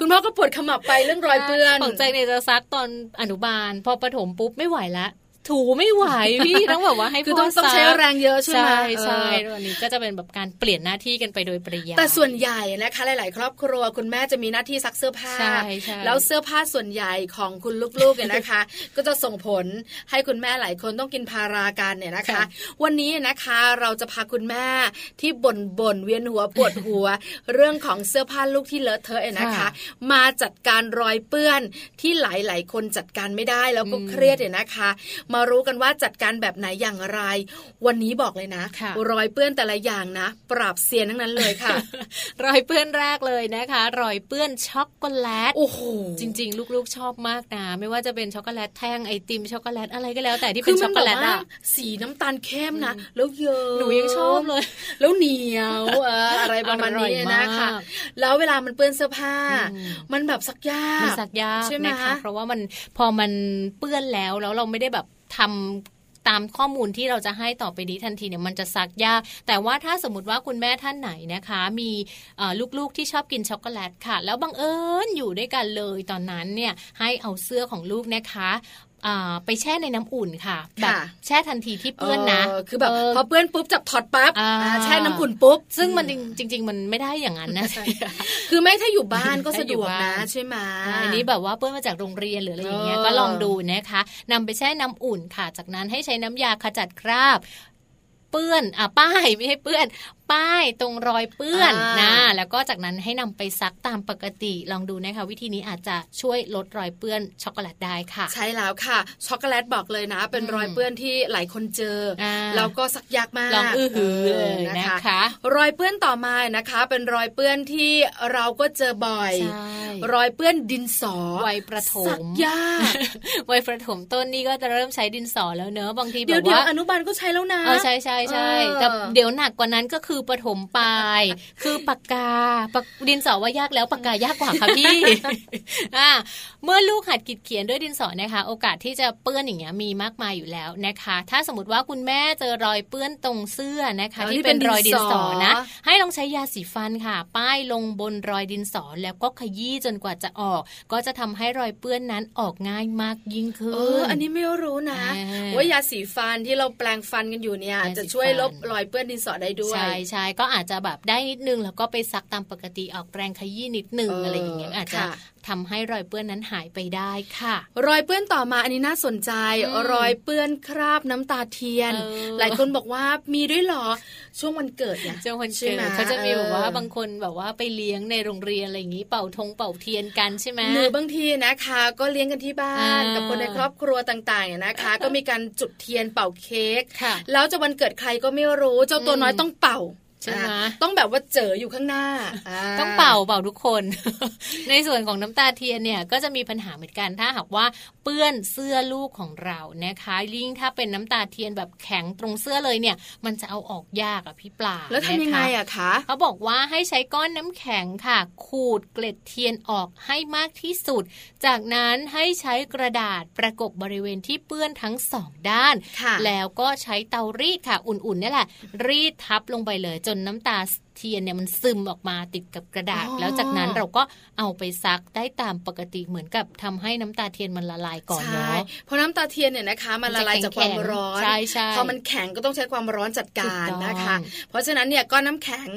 คุณพ่อก็ปวดขมับไปเรื่องรอยเปื้อนของใจเนี่ยจะซักตอนอนุบาล พอประถมปุ๊บไม่ไหวแล้ว ถูไม่ไหวพี่ต้องแบบว่าให้คือต้องต้องใช้แรงเยอะใช่ไหมใช่ใช่วันนี้ก็จะเป็นแบบการเปลี่ยนหน้าที่กันไปโดยปริยายแต่ส่วนใหญ่นะคะหลาย ๆ ครอบครัวคุณแม่จะมีหน้าที่ซักเสื้อผ้า แล้วเสื้อผ้าส่วนใหญ่ของคุณลูกๆเนี่ยนะคะ ก็จะส่งผลให้คุณแม่หลายคนต้องกินพาราการเนี่ยนะคะ วันนี้นะคะเราจะพาคุณแม่ที่บ่นบ่นเวียนหัวปวดหัว เรื่องของเสื้อผ้าลูกที่เลอะเทอะนะคะ มาจัดการรอยเปื้อนที่หลาย ๆ คนจัดการไม่ได้แล้วก็เครียดเนี่ยนะคะมารู้กันว่าจัดการแบบไหนอย่างไร วันนี้บอกเลยนะรอยเปื้อนแต่ละอย่างนะ ปราบเซียนทั้งนั้นเลยค่ะ รอยเปื้อนแรกเลยนะคะ รอยเปื้อนช็อกโกแลตโอ้โหจริง ๆ ลูกๆชอบมากนะไม่ว่าจะเป็นช็อกโกแลตแท่งไอติมช็อกโกแลตอะไรก็แล้ว แต่ที่เป็นช็อกโกแลตอะสีน้ำตาลเข้มนะแล้วเยอะหนูยังชอบเลย แล้วเหนียวอะไรประมาณนี้นะคะแล้วเวลามันเปื้อนเสื้อผ้า มันแบบซักยากมันซักยากใช่ไหมคะเพราะว่ามันพอมันเปื้อนแล้วแล้วเราไม่ได้แบบ ทำตามข้อมูลที่เราจะให้ต่อไปนี้ทันทีเนี่ยมันจะซักยาก แต่ว่าถ้าสมมติว่าคุณแม่ท่านไหนนะคะ มีลูกๆที่ชอบกินช็อกโกแลตค่ะ แล้วบังเอิญอยู่ด้วยกันเลยตอนนั้นเนี่ยให้เอาเสื้อของลูกนะคะ ไปแช่ในน้ำอุ่นค่ะแบบแช่ทันทีที่เปื้อนนะ คือแบบพอเปื้อนปุ๊บจับถอดปั๊บแช่น้ำอุ่นปุ๊บ ซึ่งมันจริง ๆ มันไม่ได้อย่างนั้นนะคือไม่ถ้าอยู่บ้านก็สะดวกนะใช่ไหมอันนี้แบบว่าเปื้อนมาจากโรงเรียนหรืออะไรอย่างเงี้ยก็ลองดูนะคะนำไปแช่น้ำอุ่นค่ะ จากนั้นให้ใช้น้ำยาขจัดคราบเปื้อนอะป้ายไม่ให้เปื้อนป้ายตรงรอยเปื้อนนะแล้วก็จากนั้นให้นำไปซักตามปกติลองดูนะคะ วิธีนี้อาจจะช่วยลดรอยเปื้อนช็อกโกแลตได้ค่ะ ใช่แล้วค่ะ ช็อกโกแลตบอกเลยนะ เป็นรอยเปื้อนที่หลายคนเจอแล้วก็ซักยากมากลองอื้อหือเลยนะคะ รอยเปื้อนต่อมานะคะ เป็นรอยเปื้อนที่เราก็เจอบ่อย รอยเปื้อนดินสอวัยประถมซักยากวัยประถมต้นนี่ก็จะเริ่มใช้ดินสอแล้วเนอะบางทีแบบว่าเดี๋ยวอนุบาลก็ใช้แล้วนะเออใช่ใช่ใช่แต่เดี๋ยวหนักกว่านั้นก็คือประถมปลาย คือปากกาปากดินสอว่ายากแล้วปากกายากกว่าค่ะพี่อ่าเมื่อลูกหัดขีดเขียนด้วยดินสอนะคะ โอกาสที่จะเปื้อนอย่างเงี้ยมีมากมายอยู่แล้วนะคะ ถ้าสมมติว่าคุณแม่เจอรอยเปื้อนตรงเสื้อนะคะ ที่เป็นรอยดินสอนะ ให้ลองใช้ยาสีฟันค่ะ ป้ายลงบนรอยดินสอแล้วก็ขยี้จนกว่าจะออก ก็จะทำให้รอยเปื้อนนั้นออกง่ายมากยิ่งขึ้นเอออันนี้ไม่รู้นะว่ายาสีฟันที่เราแปลงฟันกันอยู่เนี่ย จะช่วยลบรอยเปื้อนดินสอได้ด้วยใช่ใช่ก็อาจจะแบบได้นิดนึง แล้วก็ไปซักตามปกติออกแรงขยี้นิดนึงอะไรอย่างเงี้ยอาจจะทำให้รอยเปื้อนนั้นหายไปได้ค่ะ รอยเปื้อนต่อมาอันนี้น่าสนใจ รอยเปื้อนคราบน้ำตาเทียน หลายคนบอกว่ามีด้วยหรอช่วงวันเกิดเนี่ยช่วงวันเกิดเขาจะมีแบบว่าบางคนแบบว่าไปเลี้ยงในโรงเรียนอะไรอย่างนี้เป่าธงเป่าเทียนกันใช่ไหมหรือบางทีนะคะ ก็เลี้ยงกันที่บ้านกับคนในครอบครัวต่างๆเนี่ยนะคะ ก็มีการจุดเทียนเป่าเค้กแล้วจะวันเกิดใครก็ไม่รู้เจ้าตัวน้อยต้องเป่า ใช่ไหมต้องแบบว่าเจออยู่ข้างหน้า ต้องเป่าเป่าทุกคน ในส่วนของน้ำตาเทียนเนี่ยก็จะมีปัญหาเหมือนกันถ้าหากว่าเปื้อนเสื้อลูกของเรานะคะยิ่งถ้าเป็นน้ำตาเทียนแบบแข็งตรงเสื้อเลยเนี่ย มันจะเอาออกยากอะพี่ปลาแล้วทำยังไงอะคะเขาบอกว่าให้ใช้ก้อนน้ำแข็งค่ะ ขูดเกล็ดเทียนออกให้มากที่สุด จากนั้นให้ใช้กระดาษประกบบริเวณที่เปื้อนทั้งสองด้าน แล้วก็ใช้เตารีดค่ะ อุ่นๆนี่แหละ รีดทับลงไปเลยจนน้ำตา เทียนเนี่ยมันซึมออกมาติดกับกระดาษ แล้วจากนั้นเราก็เอาไปซักได้ตามปกติเหมือนกับทำให้น้ำตาเทียนมันละลายก่อนเนาะเพราะน้ำตาเทียนเนี่ยนะคะมันละลายจากความร้อนใช่ใช่พอมันแข็งก็ต้องใช้ความร้อนจัดการนะคะ เพราะฉะนั้นเนี่ยก็น้ำแข็ง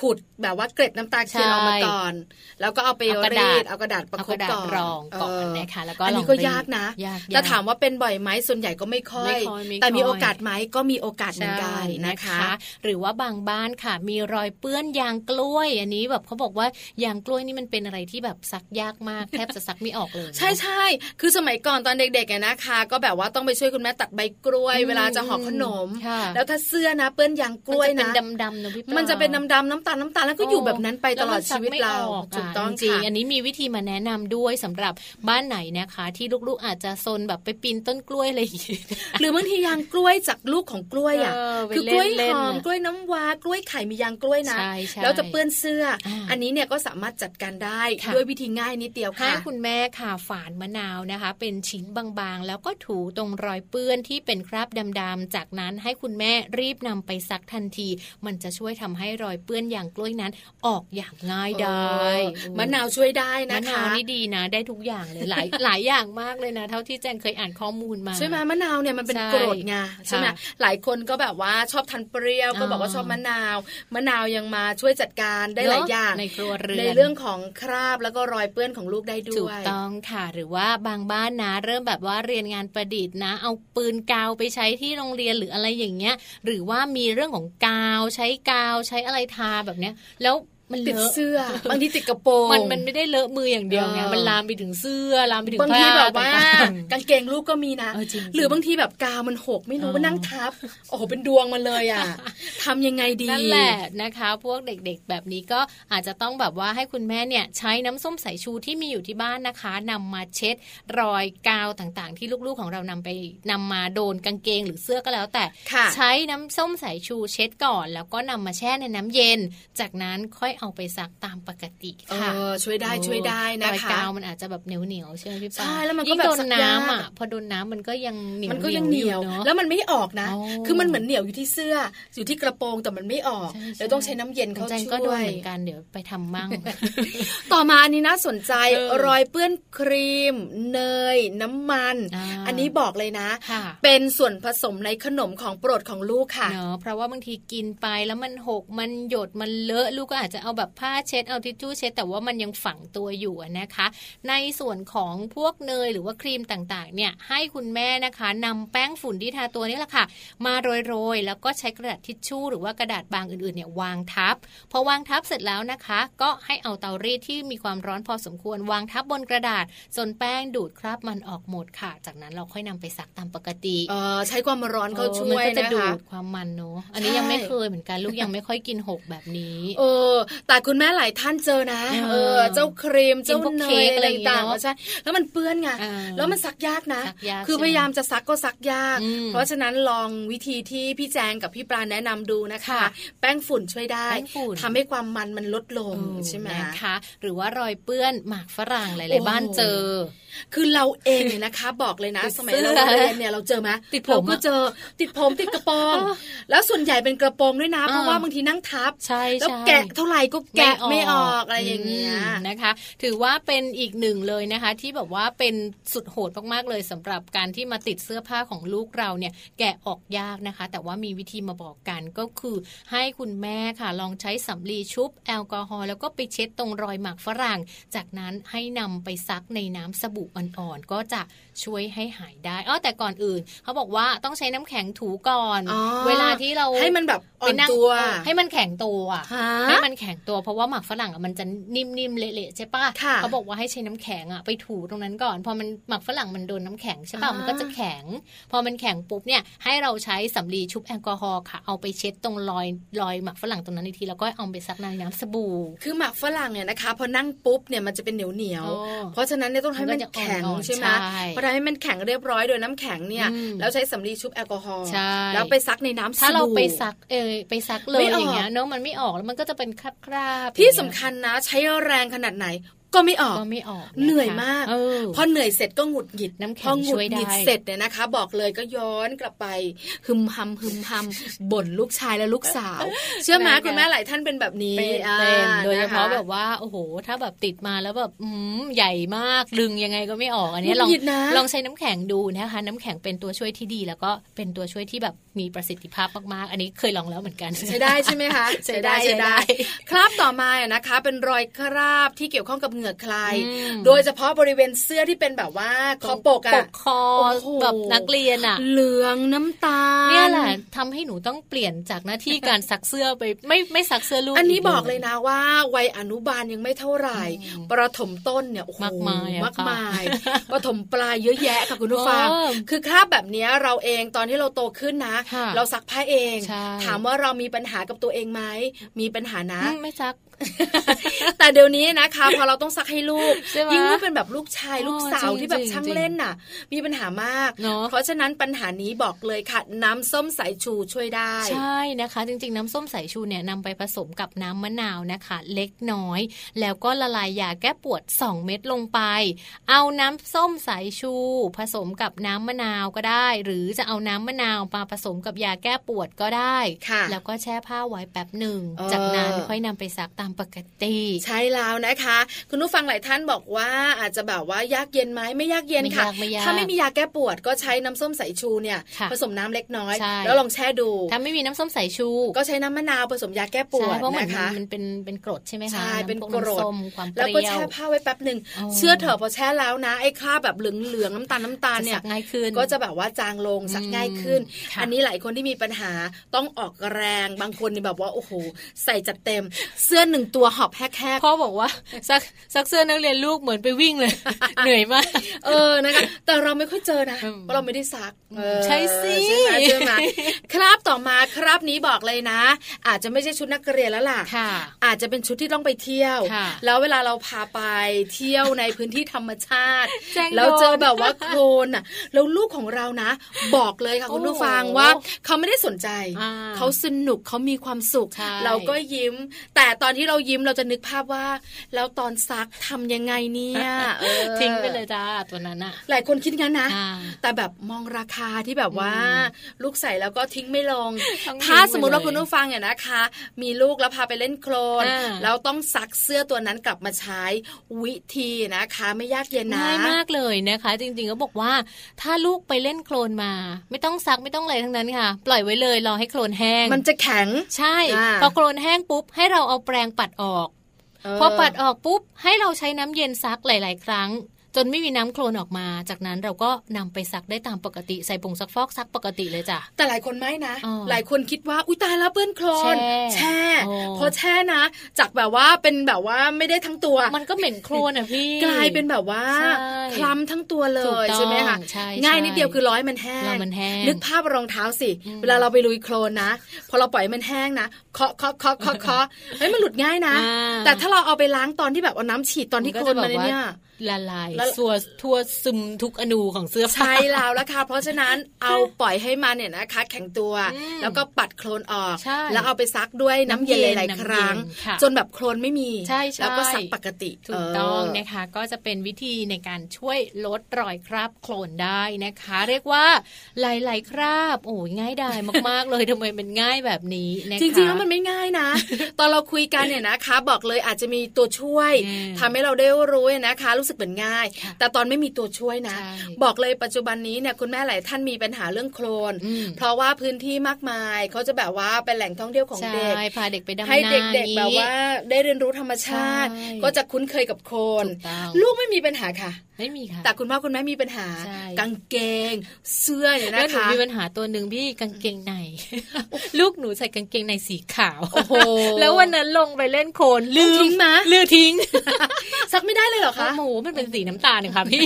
ขุดแบบว่าเกล็ดน้ำตาเทียนออกมาก่อน แล้วก็เอาไปรีดเอากระดาษประคบก่อนรองก่อนนะคะแล้วก็อันนี้ก็ยากนะแต่ถามว่าเป็นบ่อยไหมส่วนใหญ่ก็ไม่ค่อย แต่มีโอกาสไหมก็มีโอกาสเหมือนกันนะคะ หรือว่าบางบ้านค่ะมีรอยเปื้อนยางกล้วย อันนี้แบบเขาบอกว่ายางกล้วยนี่มันเป็นอะไรที่แบบซักยากมากแทบจะซักไม่ออกเลย ใช่ใช่คือสมัยก่อนตอนเด็กๆนะคะ ก็แบบว่าต้องไปช่วยคุณแม่ตักใบกล้วย เวลาจะห่อขนม แล้วถ้าเสื้อนะเปื้อนยางกล้วยนะมันจะเป็นดำๆนะพี่มันจะเป็นดำๆน้ำตาลน้ำตาลแล้วก็อยู่แบบนั้นไปตลอดชีวิตเราถูกต้องจริงอันนี้มีวิธีมาแนะนำด้วยสำหรับบ้านไหนนะคะ ที่ลูกๆอาจจะซนแบบไปปีนต้นกล้วยอะไรอย่างเงี้ยหรือบางทียางกล้วยจากลูกของกล้วยอะคือกล้วยหอมกล้วยน้ำว้ากล้วยไข่มียางกล้วยนะแล้วจะเปื้อนเสื้อ อันนี้เนี่ยก็สามารถจัดการได้ด้วยวิธีง่ายนิดเดียวค่ะให้คุณแม่ค่ะฝานมะนาวนะคะ เป็นชิ้นบางๆ แล้วก็ถูตรงรอยเปื้อนที่เป็นคราบดำๆจากนั้นให้คุณแม่รีบนำไปซักทันที มันจะช่วยทำให้รอยเปื้อนอย่างกล้วยนั้นออกอย่างง่ายได้มะนาวช่วยได้นะคะมะนาวนี่ดีนะ ได้ทุกอย่างเลยหลายหลายอย่างมากเลยนะ เท่าที่แจนเคยอ่านข้อมูลมาใช่ไหมมะนาวเนี่ยมันเป็นกรดไงใช่ไหมหลายคนก็แบบว่าชอบทานเปรี้ยวก็บอกว่าชอบมะนาว มะนาวยังมาช่วยจัดการได้หลายอย่างในครัวเรือนในเรื่องของคราบแล้วก็รอยเปื้อนของลูกได้ด้วยถูกต้องค่ะหรือว่าบางบ้านนะ เริ่มแบบว่าเรียนงานประดิษฐ์นะ เอาปืนกาวไปใช้ที่โรงเรียนหรืออะไรอย่างเงี้ย หรือว่ามีเรื่องของกาวใช้กาวใช้อะไรทาแบบเนี้ย แล้ว มันติดเสื้อบางทีติดกระโปรงมันมันไม่ได้เลอะมืออย่างเดียวไงมันลามไปถึงเสื้อลามไปถึงบางทีแบบว่ากางเกงลูกก็มีนะหรือบางทีแบบกาวมันหกไม่รู้ว่านั่งทับโอ้โหเป็นดวงมันเลยอะทำยังไงดีนั่นแหละนะคะ พวกเด็กๆ แบบนี้ก็อาจจะต้องแบบว่าให้คุณแม่เนี่ยใช้น้ำส้มสายชูที่มีอยู่ที่บ้านนะคะนำมาเช็ดรอยกาวต่างๆ ที่ลูกๆของเรานำไปนำมาโดนกางเกงหรือเสื้อก็แล้วแต่ใช้น้ำส้มสายชูเช็ดก่อน แล้วก็นำมาแช่ในน้ำเย็น จากนั้นค่อยเอาไปซักตามปกติค่ะช่วยได้ช่วยได้นะคะรอยกาวมันอาจจะแบบเหนียวเหนียวใช่ไหมพี่ป้าใช่แล้วมันก็แบบโดนน้ำอะพอโดนน้ามันก็ยังเหนียวมันก็ยังเหนียวแล้วมันไม่ออกนะ คือมันเหมือนเหนียวอยู่ที่เสื้ออยู่ที่กระโปรงแต่มันไม่ออกเดี๋ยวต้องใช้น้ำเย็นเขาช่วยก็โดนเหมือนกันเดี๋ยวไปทำมั่ง ต่อมาอันนี้น่าสนใจรอยเปื้อนครีม เนย น้ำมัน อันนี้บอกเลยนะ เป็นส่วนผสมในขนมของโปรดของลูกค่ะเนาะเพราะว่าบางทีกินไปแล้วมันหกมันหยดมันเลอะลูกก็อาจจะเอาแบบผ้าเช็ดเอาทิชชู่เช็ด แต่ว่ามันยังฝังตัวอยู่นะคะ ในส่วนของพวกเนยหรือว่าครีมต่างๆเนี่ยให้คุณแม่นะคะนำแป้งฝุ่นที่ทาตัวนี่แหละค่ะ มาโรยๆ แล้วก็ใช้กระดาษทิชชู่หรือว่ากระดาษบางอื่นๆเนี่ยวางทับ พอวางทับเสร็จแล้วนะคะ ก็ให้เอาเตารีดที่มีความร้อนพอสมควรวางทับบนกระดาษจนแป้งดูดคราบมันออกหมดค่ะ จากนั้นเราค่อยนำไปซักตามปกติเออใช้ความร้อนเขาช่วยนะคะมันก็จะดูดความมันเนาะอันนี้ยังไม่เคยเหมือนกันลูกยังไม่ค่อยกินหกแบบนี้ เออแต่คุณแม่หลายท่านเจอนะ เออ เจ้าครีมเจ้าเนยอะไรต่างๆใช่แล้วมันเปื้อนไงแล้วมันซักยากนะ คือพยายามจะซักก็ซักยาก เพราะฉะนั้นลองวิธีที่พี่แจงกับพี่ปลาแนะนำดูนะคะ แป้งฝุ่นช่วยได้ทำให้ความมันมันลดลงใช่ไหมนะคะหรือว่ารอยเปื้อนหมากฝรั่งหลายๆบ้านเจอ คือเราเองเนี่ยนะคะ บอกเลยนะ สมัยเราเรียนเนี่ยเราเจอไหมติดผมก็เจอติดผมติดกระโปรงแล้วส่วนใหญ่เป็นกระโปรงด้วยนะเพราะว่าบางทีนั่งทับแล้วแกะเท่าไหร่ก็แกะไม่ออกอะไรอย่างเงี้ยนะคะ ถือว่าเป็นอีกหนึ่งเลยนะคะ ที่แบบว่าเป็นสุดโหดมากๆเลยสำหรับการที่มาติดเสื้อผ้าของลูกเราเนี่ยแกะออกยากนะคะ แต่ว่ามีวิธีมาบอกกันก็คือให้คุณแม่ค่ะ ลองใช้สำลีชุบแอลกอฮอล์แล้วก็ไปเช็ดตรงรอยหมากฝรั่ง จากนั้นให้นำไปซักในน้ำสบู่อ่อนๆก็จะช่วยให้หายได้อ๋อแต่ก่อนอื่น เขาบอกว่าต้องใช้น้ำแข็งถูก่อนเวลาที่เราให้มันแบบอ่อนตัว ให้มันแข็งตัวให้มันแข็งตัวเพราะว่าหมากฝรั่งอะมันจะนิ่มๆเละๆใช่ปะเขาบอกว่าให้ใช้น้ำแข็งอะไปถูตรงนั้นก่อน พอมันหมักฝรั่งมันโดนน้าแข็งใช่ป่ะมันก็จะแข็ง พอมันแข็งปุ๊บเนี่ยให้เราใช้สำลีชุบแอลกอฮอล์ค่ะ เอาไปเช็ดตรงรอยรอยหมักฝรั่งตรงนั้นอีกทีแล้วก็เอาไปซักในน้ำสบู่ คือหมักฝรั่งเนี่ยนะคะพอนั่งปุ๊บเนี่ยมันจะเป็นเหนียวเหนียวเพราะฉะนั้นเนี่ยต้องให้มันแข็งใช่ไหมพอทำให้มันแข็งเรียบร้อยโดยน้ำแข็งเนี่ยแล้วใช้สำลีชุบแอลกอฮอล์แล้วไปซักในน้ำสบู่ถ้าเราไปซักเออไปซักเลยอย่างเงี้ยเนาะมันไม่ออกแล้วมันก็จะเป็นคราบที่สำคัญนะ ใช้แรงขนาดไหน ก็ไม่ออกก็ไม่ออกเหนื่อยมากพอเหนื่อยเสร็จก็หงุดหงิดน้ำแข็งช่วยได้พอหงุดหงิดเสร็จเนี่ยนะคะ บอกเลยก็ย้อนกลับไปหึมหำหึมหำบ่นลูกชายและลูกสาว เชื่อไหมคุณแม่หลายท่านเป็นแบบนี้เป็นโดยเฉพาะแบบว่าโอ้โห ถ้าแบบติดมาแล้วแบบอืมใหญ่มากดึงยังไงก็ไม่ออกอันนี้ลองลองใช้น้ำแข็งดูนะคะ น้ำแข็งเป็นตัวช่วยที่ดี แล้วก็เป็นตัวช่วยที่แบบมีประสิทธิภาพมากๆ อันนี้เคยลองแล้วเหมือนกัน ใช้ได้ใช่ไหมคะใช้ได้ใช้ได้ คราบต่อมานะคะ เป็นรอยคราบที่เกี่ยวข้องกับเหงื่อใคร โดยเฉพาะบริเวณเสื้อที่เป็นแบบว่าคอปกอะคอแบบนักเรียนอะเหลืองน้ำตาลเนี่ยแหละทำให้หนูต้องเปลี่ยนจากหน้าที่การซักเสื้อไปไม่ไม่ซักเสื้อลูก อันนี้บอกเลยนะว่า วัยอนุบาลยังไม่เท่าไหร่ ประถมต้นเนี่ยโอ้โหมากมายมากมายประถมปลายเยอะแยะค่ะคุณผู้ฟังคือคราบแบบนี้เราเองตอนที่เราโตขึ้นนะ เราซักผ้าเอง ถามว่าเรามีปัญหากับตัวเองไหมมีปัญหานะไม่ซักแต่เดี๋ยวนี้นะคะพอเราต้องซักให้ลูกยิ่งลูกเป็นแบบลูกชายลูกสาวที่แบบช่างเล่นน่ะ มีปัญหามาก เพราะฉะนั้นปัญหานี้บอกเลยค่ะ น้ำส้มสายชูช่วยได้ ใช่นะคะ จริง ๆ น้ำส้มสายชูเนี่ยนำไปผสมกับน้ำมะนาวนะคะ เล็กน้อย แล้วก็ละลายยาแก้ปวด 2 เม็ดลงไป เอาน้ำส้มสายชู ผสมกับน้ำมะนาวก็ได้ หรือจะเอาน้ำมะนาวมาผสมกับยาแก้ปวดก็ได้แล้วก็แช่ผ้าไว้แป๊บหนึ่งจากนั้นค่อยนำไปซักตามปกติ ใช่แล้วนะคะ คุณผู้ฟังหลายท่านบอกว่าอาจจะแบบว่ายากเย็นไหมไม่ยากเย็นค่ะ ถ้าไม่มียาแก้ปวดก็ใช้น้ำส้มสายชูเนี่ยผสมน้ำเล็กน้อย แล้วลองแช่ดู ถ้าไม่มีน้ำส้มสายชู ก็ใช้น้ำมะนาวผสมยาแก้ปวดนะคะมันเป็นเป็นกรดใช่ไหมคะใช่เป็นกรดแล้วก็แช่ผ้าไว้แป๊บหนึ่งเชื่อเถอะพอแช่แล้วนะไอ้ข้าแบบเหลืองเหลืองน้ำตาลน้ำตาลเนี่ยง่ายขึ้นก็จะแบบว่าจางลงสักง่ายขึ้น อันนี้หลายคนที่มีปัญหาต้องออกแรงบางคนนี่แบบว่าโอ้โหใส่จัดเต็มเสื้อหนึ่งตัวหอบแฮกพ่อบอกว่าซักซักเสื้อนักเรียนลูกเหมือนไปวิ่งเลย เหนื่อยมาก เออนะคะแต่เราไม่ค่อยเจอนะเพราะเราไม่ได้ซักใช่สิใช่ไหมครับต่อมาครับนี้บอกเลยนะ อาจจะไม่ใช่ชุดนักเรียนแล้วล่ะ อาจจะเป็นชุดที่ต้องไปเที่ยว แล้วเวลาเราพาไปเที่ยวในพื้นที่ธรรมชาติแล้วเจอแบบว่าโคลนอะแล้วลูกของเรานะ บอกเลยค่ะคุณผู้ฟังว่าเขาไม่ได้สนใจ เขาสนุกเขามีความสุข เราก็ยิ้ม แต่ตอนที่เรายิ้มเราจะนึกภาพว่า แล้วตอนซักทำยังไงเนี่ยทิ้งไปเลยจ้าตัวนั้นอะหลายคนคิดงั้นนะ แต่แบบมองราคาที่แบบว่า ลูกใส่แล้วก็ทิ้งไม่ลง ถ้าสมมติว่าคุณผู้ฟังเนี่ยนะคะ มีลูกแล้วพาไปเล่นโคลนแล้วต้องซักเสื้อตัวนั้นกลับมาใช้วิธีนะคะ ไม่ยากเย็นนะง่ายมากเลยนะคะ จริงๆก็บอกว่า ถ้าลูกไปเล่นโคลนมา ไม่ต้องซักไม่ต้องอะไรทั้งนั้นค่ะ ปล่อยไว้เลยรอให้โคลนแห้ง มันจะแข็งใช่พอโคลนแห้งปุ๊บให้เราเอาแปรงปัดออกพอปัดออกปุ๊บให้เราใช้น้ำเย็นซักหลาย ๆ ครั้ง จนไม่มีน้ำโคลนออกมา จากนั้นเราก็นำไปซักได้ตามปกติใส่ผงซักฟอกซักปกติเลยจ้ะแต่หลายคนไม่นะ หลายคนคิดว่าอุ้ยตายแล้วเปื้อนโคลนแช่พอแช่นะ จากแบบว่าเป็นแบบว่าไม่ได้ทั้งตัว มันก็เหม็นโคลนอะพี่กลายเป็นแบบว่าคล้ำทั้งตัวเลยใช่ไหมคะง่ายนิดเดียวคือร้อยมันแห้งนึกภาพรองเท้าสิ เวลาเราไปลุยโคลนนะ พอเราปล่อยมันแห้งนะเคาะเคาะเคาะเคาะเคาะเฮ้ยมันหลุดง่ายนะ แต่ถ้าเราเอาไปล้างตอนที่แบบเอาน้ำฉีดตอนที่โคลนมาเนี่ยละลายทั่วทั่วซึมทุกอนูของเสื้อผ้าใช่แล้วละค่ะเพราะฉะนั้นเอาปล่อยให้มันเนี่ยนะคะ แข็งตัว แล้วก็ปัดโคลนออก แล้วเอาไปซักด้วยน้ำเย็นหลายๆครั้ง จนแบบโคลนไม่มีใช่แล้วก็ซักปกติถูกต้องนะคะ ก็จะเป็นวิธีในการช่วยลดรอยคราบโคลนได้นะคะ เรียกว่าหลาย ๆ คราบ โอ้ยง่ายดายมาก ๆ เลยทำไมมันง่ายแบบนี้นะคะจริงๆแล้วมันไม่ง่ายนะ ตอนเราคุยกันเนี่ยนะคะ บอกเลยอาจจะมีตัวช่วยทำให้เราได้รู้นะคะรู้สึกเหมือนง่าย แต่ตอนไม่มีตัวช่วยนะ บอกเลยปัจจุบันนี้เนี่ยคุณแม่หลายท่านมีปัญหาเรื่องโคลน เพราะว่าพื้นที่มากมายเขาจะแบบว่าเป็นแหล่งท่องเที่ยวของเด็กพาเด็กไปดำให้เด็กๆแบบว่าได้เรียนรู้ธรรมชาติ ก็จะคุ้นเคยกับโคลนลูกไม่มีปัญหาค่ะไม่มีค่ะแต่คุณพ่อคุณแม่มีปัญหา กางเกง เสื้อเนี่ยนะคะแล้วหนูมีปัญหาตัวหนึ่งพี่กางเกงในลูกหนูใส่กางเกงในสีขาวแล้ววันนั้นลงไปเล่นโคลนลืมทิ้งมาลือทิ้งซักไม่ได้เลยเหรอคะหมูมันเป็นสีน้ำตาลเนี่ยค่ะพี่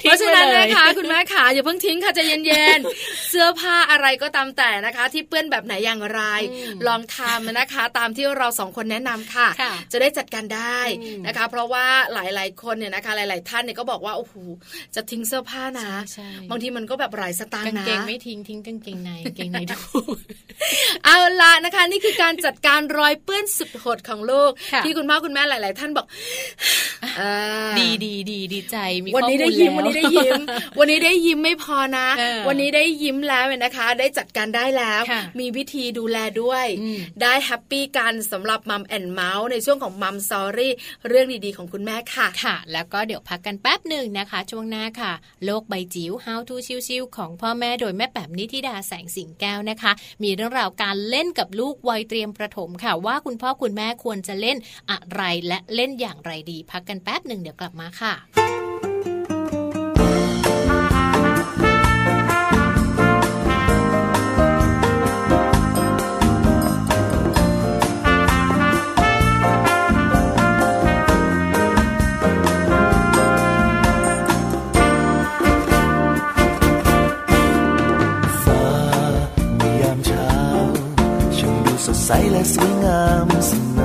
เพราะฉะนั้นนะคะคุณแม่ขาอย่าเพิ่งทิ้งค่ะใจเย็นๆ เสื้อผ้าอะไรก็ตามแต่นะคะ ที่เปื้อนแบบไหนอย่างไร ลองทำนะคะ ตามที่เราสองคนแนะนำค่ะ จะได้จัดการได้นะคะ เพราะว่าหลายๆคนเนี่ยนะคะ หลาย ๆ ท่านเนี่ยก็บอกว่าโอ้โหจะทิ้งเสื้อผ้านะบางทีมันก็แบบหลายสตางค์นะกางเกงไม่ทิ้งทิ้งกางเกงในกางเกงในดูเอาละนะคะ นี่คือการจัดการรอยเปื้อนสุดโหดของลูกที่คุณพ่อคุณแม่หลาย ๆ ท่านบอกดีดีดีดีใจมีวันนี้ได้ยิ้มวันนี้ได้ยิ้ม วันนี้ได้ยิ้มไม่พอนะ วันนี้ได้ยิ้มแล้วนะคะ ได้จัดการได้แล้ว มีวิธีดูแลด้วย ได้ happy กันสำหรับ Mom and Mouth ในช่วงของ Mom Story เรื่องดีๆของคุณแม่ค่ะค่ะ แล้วก็เดี๋ยวพักกันแป๊บหนึ่งนะคะ ช่วงหน้าค่ะ โลกใบจิ๋ว How to ชิวๆของพ่อแม่โดยแม่แบบนิธิดาแสงสิงแก้วนะคะ มีเรื่องราวการเล่นกับลูกวัยเตรียมประถมค่ะ ว่าคุณพ่อคุณแม่ควรจะเล่นอะไรและเล่นอย่างไรดี พักกันแป๊บหนึ่งเดี๋ยวกลับมาค่ะ ใสแ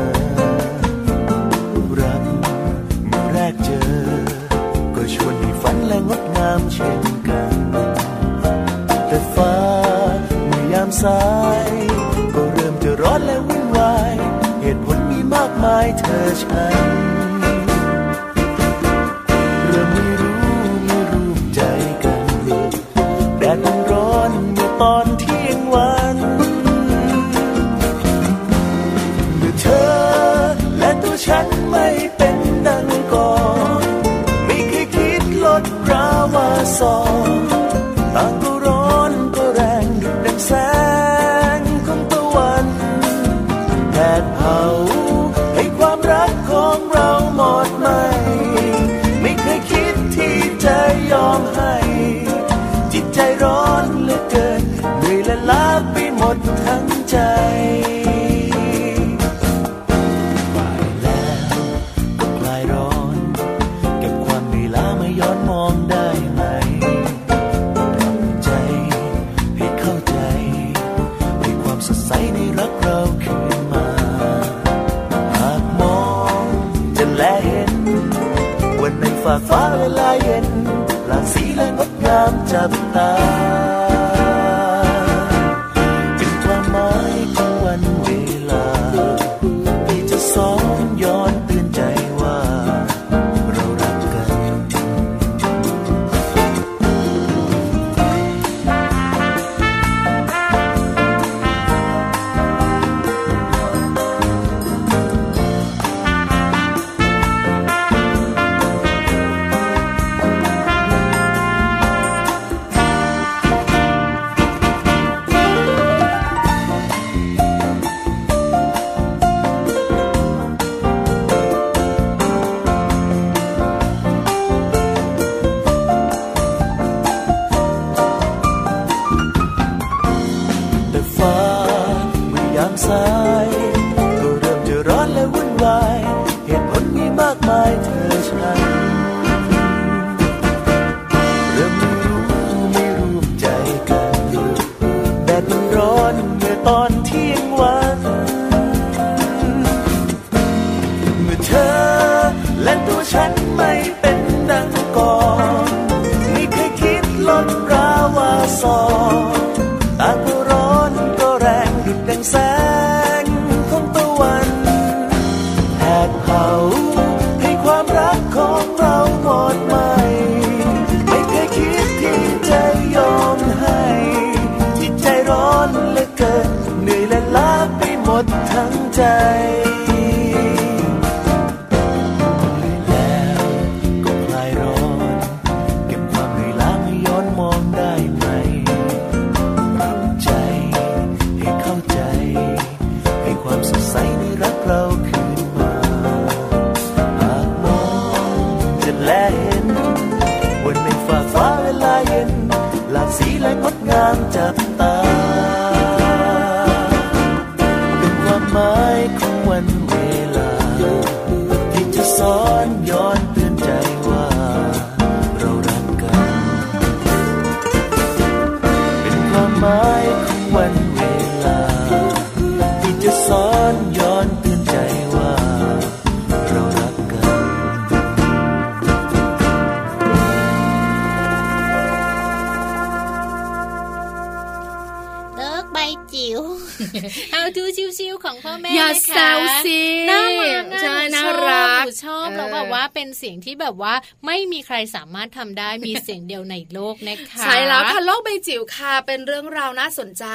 แบบว่าไม่มีใครสามารถทำได้มีเสียงเดียวในโลกนะคะใช่แล้วค่ะโลกใบจิ๋วค่ะเป็นเรื่องราวน่าสนใจ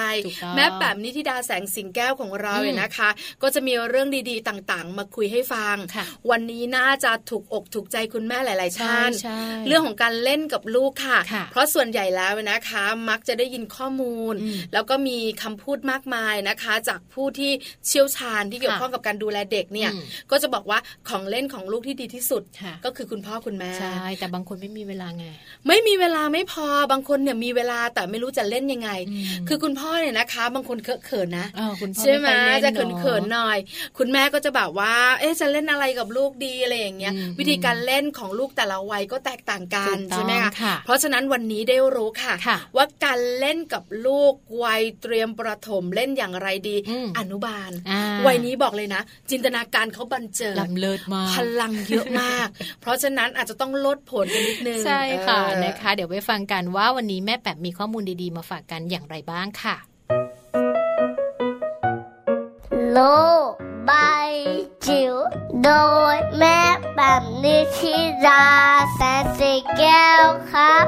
แม่แบบนิธิดาแสงสิงแก้วของเราเนี่ยนะคะ ก็จะมีเรื่องดีๆต่างๆ มาคุยให้ฟัง วันนี้น่าจะถูกอกถูกใจคุณแม่หลายๆท่านเรื่องของการเล่นกับลูกค่ะ เพราะส่วนใหญ่แล้วนะคะ มักจะได้ยินข้อมูล แล้วก็มีคำพูดมากมายนะคะ จากผู้ที่เชี่ยวชาญที่เกี่ยวข้องกับการดูแลเด็กเนี่ยก็จะบอกว่าของเล่นของลูกที่ดีที่สุด ก็คือคุณพ่อคุณแม่ใช่แต่บางคนไม่มีเวลาไง ไม่มีเวลาไม่พอบางคนเนี่ยมีเวลาแต่ไม่รู้จะเล่นยังไง คือคุณพ่อเนี่ยนะคะ บางคนเคอะเขินนะใช่ไหมจะเขินเขินหน่อย คุณแม่ก็จะแบบว่า เอ๊ะจะเล่นอะไรกับลูกดีอะไรอย่างเงี้ย วิธีการเล่นของลูกแต่ละวัยก็แตกต่างกันใช่ไหมคะเพราะฉะนั้นวันนี้ได้รู้ค่ะ ว่าการเล่นกับลูกวัยเตรียมประถมเล่นอย่างไรดี อนุบาล วัยนี้บอกเลยนะ จินตนาการเขาบันเจิดลำเลิศมากพลังเยอะมาก เพราะฉะนั้นอาจจะต้องลดผลกันนิดนึง ใช่ค่ะนะคะ เดี๋ยวไปฟังกันว่าวันนี้แม่แปบมีข้อมูลดีๆ มาฝากกันอย่างไรบ้างค่ะ โลบายจิ๋วโดยแม่แบบนิชิราแสนสีแก้วครับ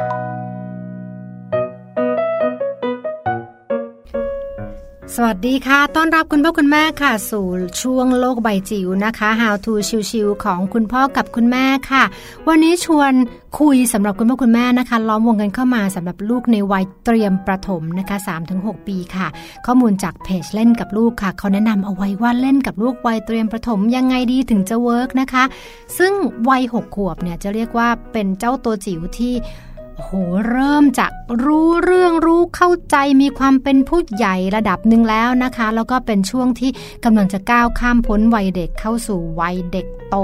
สวัสดีค่ะ ต้อนรับคุณพ่อคุณแม่ค่ะ สู่ช่วงโลกใบจิ๋วนะคะ How to ชิวๆของคุณพ่อกับคุณแม่ค่ะ วันนี้ชวนคุยสำหรับคุณพ่อคุณแม่นะคะ ล้อมวงกันเข้ามาสำหรับลูกในวัยเตรียมประถมนะคะ 3-6 ปีค่ะ ข้อมูลจากเพจเล่นกับลูกค่ะ เขาแนะนำเอาไว้ว่าเล่นกับลูกวัยเตรียมประถมยังไงดีถึงจะเวิร์กนะคะ ซึ่งวัย 6 ขวบเนี่ยจะเรียกว่าเป็นเจ้าตัวจิ๋วที่ โหเริ่มจากรู้เรื่องรู้เข้าใจมีความเป็นผู้ใหญ่ระดับหนึ่งแล้วนะคะ แล้วก็เป็นช่วงที่กำลังจะก้าวข้ามพ้นวัยเด็กเข้าสู่วัยเด็กโต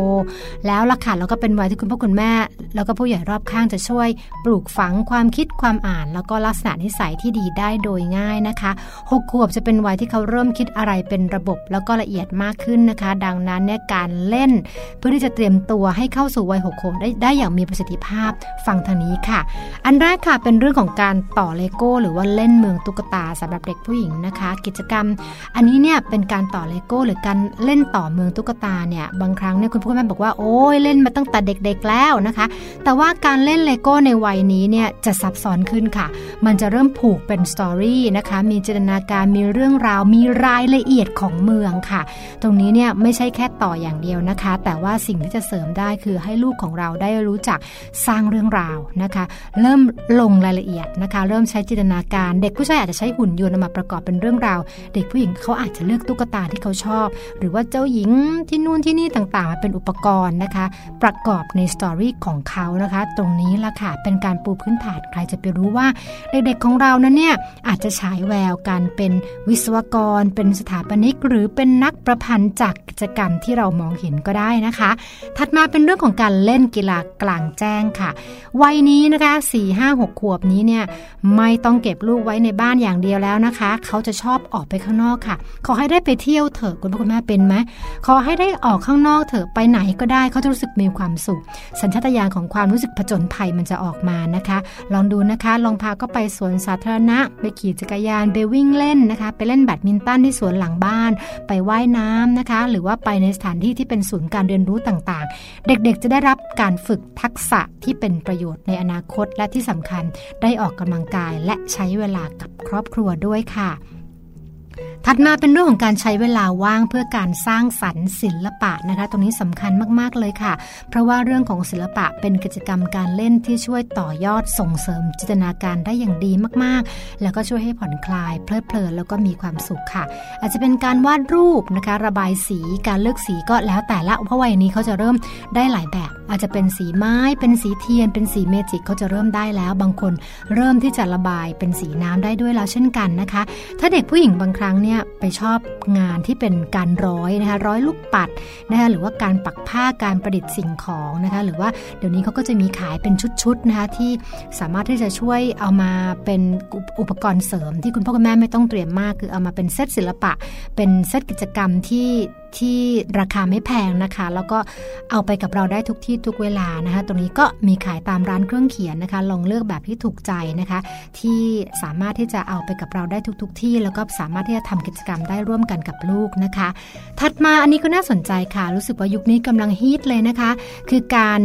แล้วล่ะค่ะแล้วก็เป็นวัยที่คุณพ่อคุณแม่ แล้วก็ผู้ใหญ่รอบข้างจะช่วย ปลูกฝังความคิดความอ่าน แล้วก็ลักษณะนิสัยที่ดีได้โดยง่ายนะคะหกขวบจะเป็นวัยที่เขาเริ่มคิดอะไรเป็นระบบ แล้วก็ละเอียดมากขึ้นนะคะ ดังนั้นเนี่ยการเล่น เพื่อที่จะเตรียมตัวให้เข้าสู่วัยหกขวบได้ได้อย่างมีประสิทธิภาพฟังทางนี้ค่ะอันแรกค่ะเป็นเรื่องของการต่อเลโก้ หรือว่าเล่นเมืองตุ๊กตาสำหรับเด็กผู้หญิงนะคะ กิจกรรม อันนี้เนี่ยเป็นการต่อเลโก้ หรือการเล่นต่อเมืองตุ๊กตาเนี่ยบางครั้งเนี่ยคุณพ่อแม่บอกว่าโอ้ยเล่นมาตั้งแต่เด็กๆแล้วนะคะ แต่ว่าการเล่นเลโก้ในวัยนี้เนี่ยจะซับซ้อนขึ้นค่ะ มันจะเริ่มผูกเป็น story นะคะมีจินตนาการมีเรื่องราวมีรายละเอียดของเมืองค่ะ ตรงนี้เนี่ยไม่ใช่แค่ต่ออย่างเดียวนะคะ แต่ว่าสิ่งที่จะเสริมได้คือให้ลูกของเราได้รู้จักสร้างเรื่องราวนะคะเริ่มลงรายละเอียดนะคะ เริ่มใช้จินตนาการ เด็กผู้ชายอาจจะใช้หุ่นยนต์มาประกอบเป็นเรื่องราว เด็กผู้หญิงเขาอาจจะเลือกตุ๊กตาที่เขาชอบ หรือว่าเจ้าหญิงที่นู่นที่นี่ต่างๆมาเป็นอุปกรณ์นะคะ ประกอบในสตอรี่ของเขานะคะ ตรงนี้ละค่ะเป็นการปูพื้นฐานใครจะไปรู้ว่า เด็กๆของเรานั้นเนี่ยอาจจะฉายแววการเป็นวิศวกร เป็นสถาปนิก หรือเป็นนักประพันธ์จากกิจกรรมที่เรามองเห็นก็ได้นะคะ ถัดมาเป็นเรื่องของการเล่นกีฬากลางแจ้งค่ะ วัยนี้นะคะ4 5 6 ขวบนี้เนี่ยไม่ต้องเก็บลูกไว้ในบ้านอย่างเดียวแล้วนะคะ เขาจะชอบออกไปข้างนอกค่ะ ขอให้ได้ไปเที่ยวเถอะคุณพ่อคุณแม่เป็นไหมขอให้ได้ออกข้างนอกเถอะไปไหนก็ได้เขาจะรู้สึกมีความสุข สัญชาตญาณของความรู้สึกผจญภัยมันจะออกมานะคะ ลองดูนะคะ ลองพาก็ไปสวนสาธารณะ ไปขี่จักรยานไปวิ่งเล่นนะคะ ไปเล่นแบดมินตันที่สวนหลังบ้าน ไปไว่ายน้ำนะคะ หรือว่าไปในสถานที่ที่เป็นศูนย์การเรียนรู้ต่างๆ เด็กๆจะได้รับการฝึกทักษะที่เป็นประโยชน์ในอนาคตและที่สำคัญได้ออกกำลังกายและใช้เวลากับครอบครัวด้วยค่ะ ถัดมาเป็นเรื่องของการใช้เวลาว่างเพื่อการสร้างสรรค์ศิลปะนะคะ ตรงนี้สำคัญมากๆเลยค่ะ เพราะว่าเรื่องของศิลปะเป็นกิจกรรมการเล่นที่ช่วยต่อยอดส่งเสริมจินตนาการได้อย่างดีมากๆ แล้วก็ช่วยให้ผ่อนคลาย เพลิดเพลินแล้วก็มีความสุขค่ะ อาจจะเป็นการวาดรูปนะคะ ระบายสีการเลือกสีก็แล้วแต่ละเพราะวัยนี้เขาจะเริ่มได้หลายแบบ อาจจะเป็นสีไม้ เป็นสีเทียน เป็นสีเมจิกเขาจะเริ่มได้แล้ว บางคนเริ่มที่จะระบายเป็นสีน้ำได้ด้วยแล้วเช่นกันนะคะ ถ้าเด็กผู้หญิงบางครั้งเนี่ยไปชอบงานที่เป็นการร้อยนะคะร้อยลูกปัดนะคะหรือว่าการปักผ้าการประดิษฐ์สิ่งของนะคะหรือว่าเดี๋ยวนี้เขาก็จะมีขายเป็นชุดๆนะคะที่สามารถที่จะช่วยเอามาเป็นอุปกรณ์เสริม ที่คุณพ่อคุณแม่ไม่ต้องเตรียมมาก คือเอามาเป็นเซตศิลปะ เป็นเซตกิจกรรมที่ ที่ราคาไม่แพงนะคะ แล้วก็เอาไปกับเราได้ทุกที่ทุกเวลานะคะ ตรงนี้ก็มีขายตามร้านเครื่องเขียนนะคะ ลองเลือกแบบที่ถูกใจนะคะ ที่สามารถที่จะเอาไปกับเราได้ทุก ๆ ที่ แล้วก็สามารถที่จะทำกิจกรรมได้ร่วมกันกับลูกนะคะ ถัดมาอันนี้ก็น่าสนใจค่ะ รู้สึกว่ายุคนี้กำลังฮิตเลยนะคะ คือการ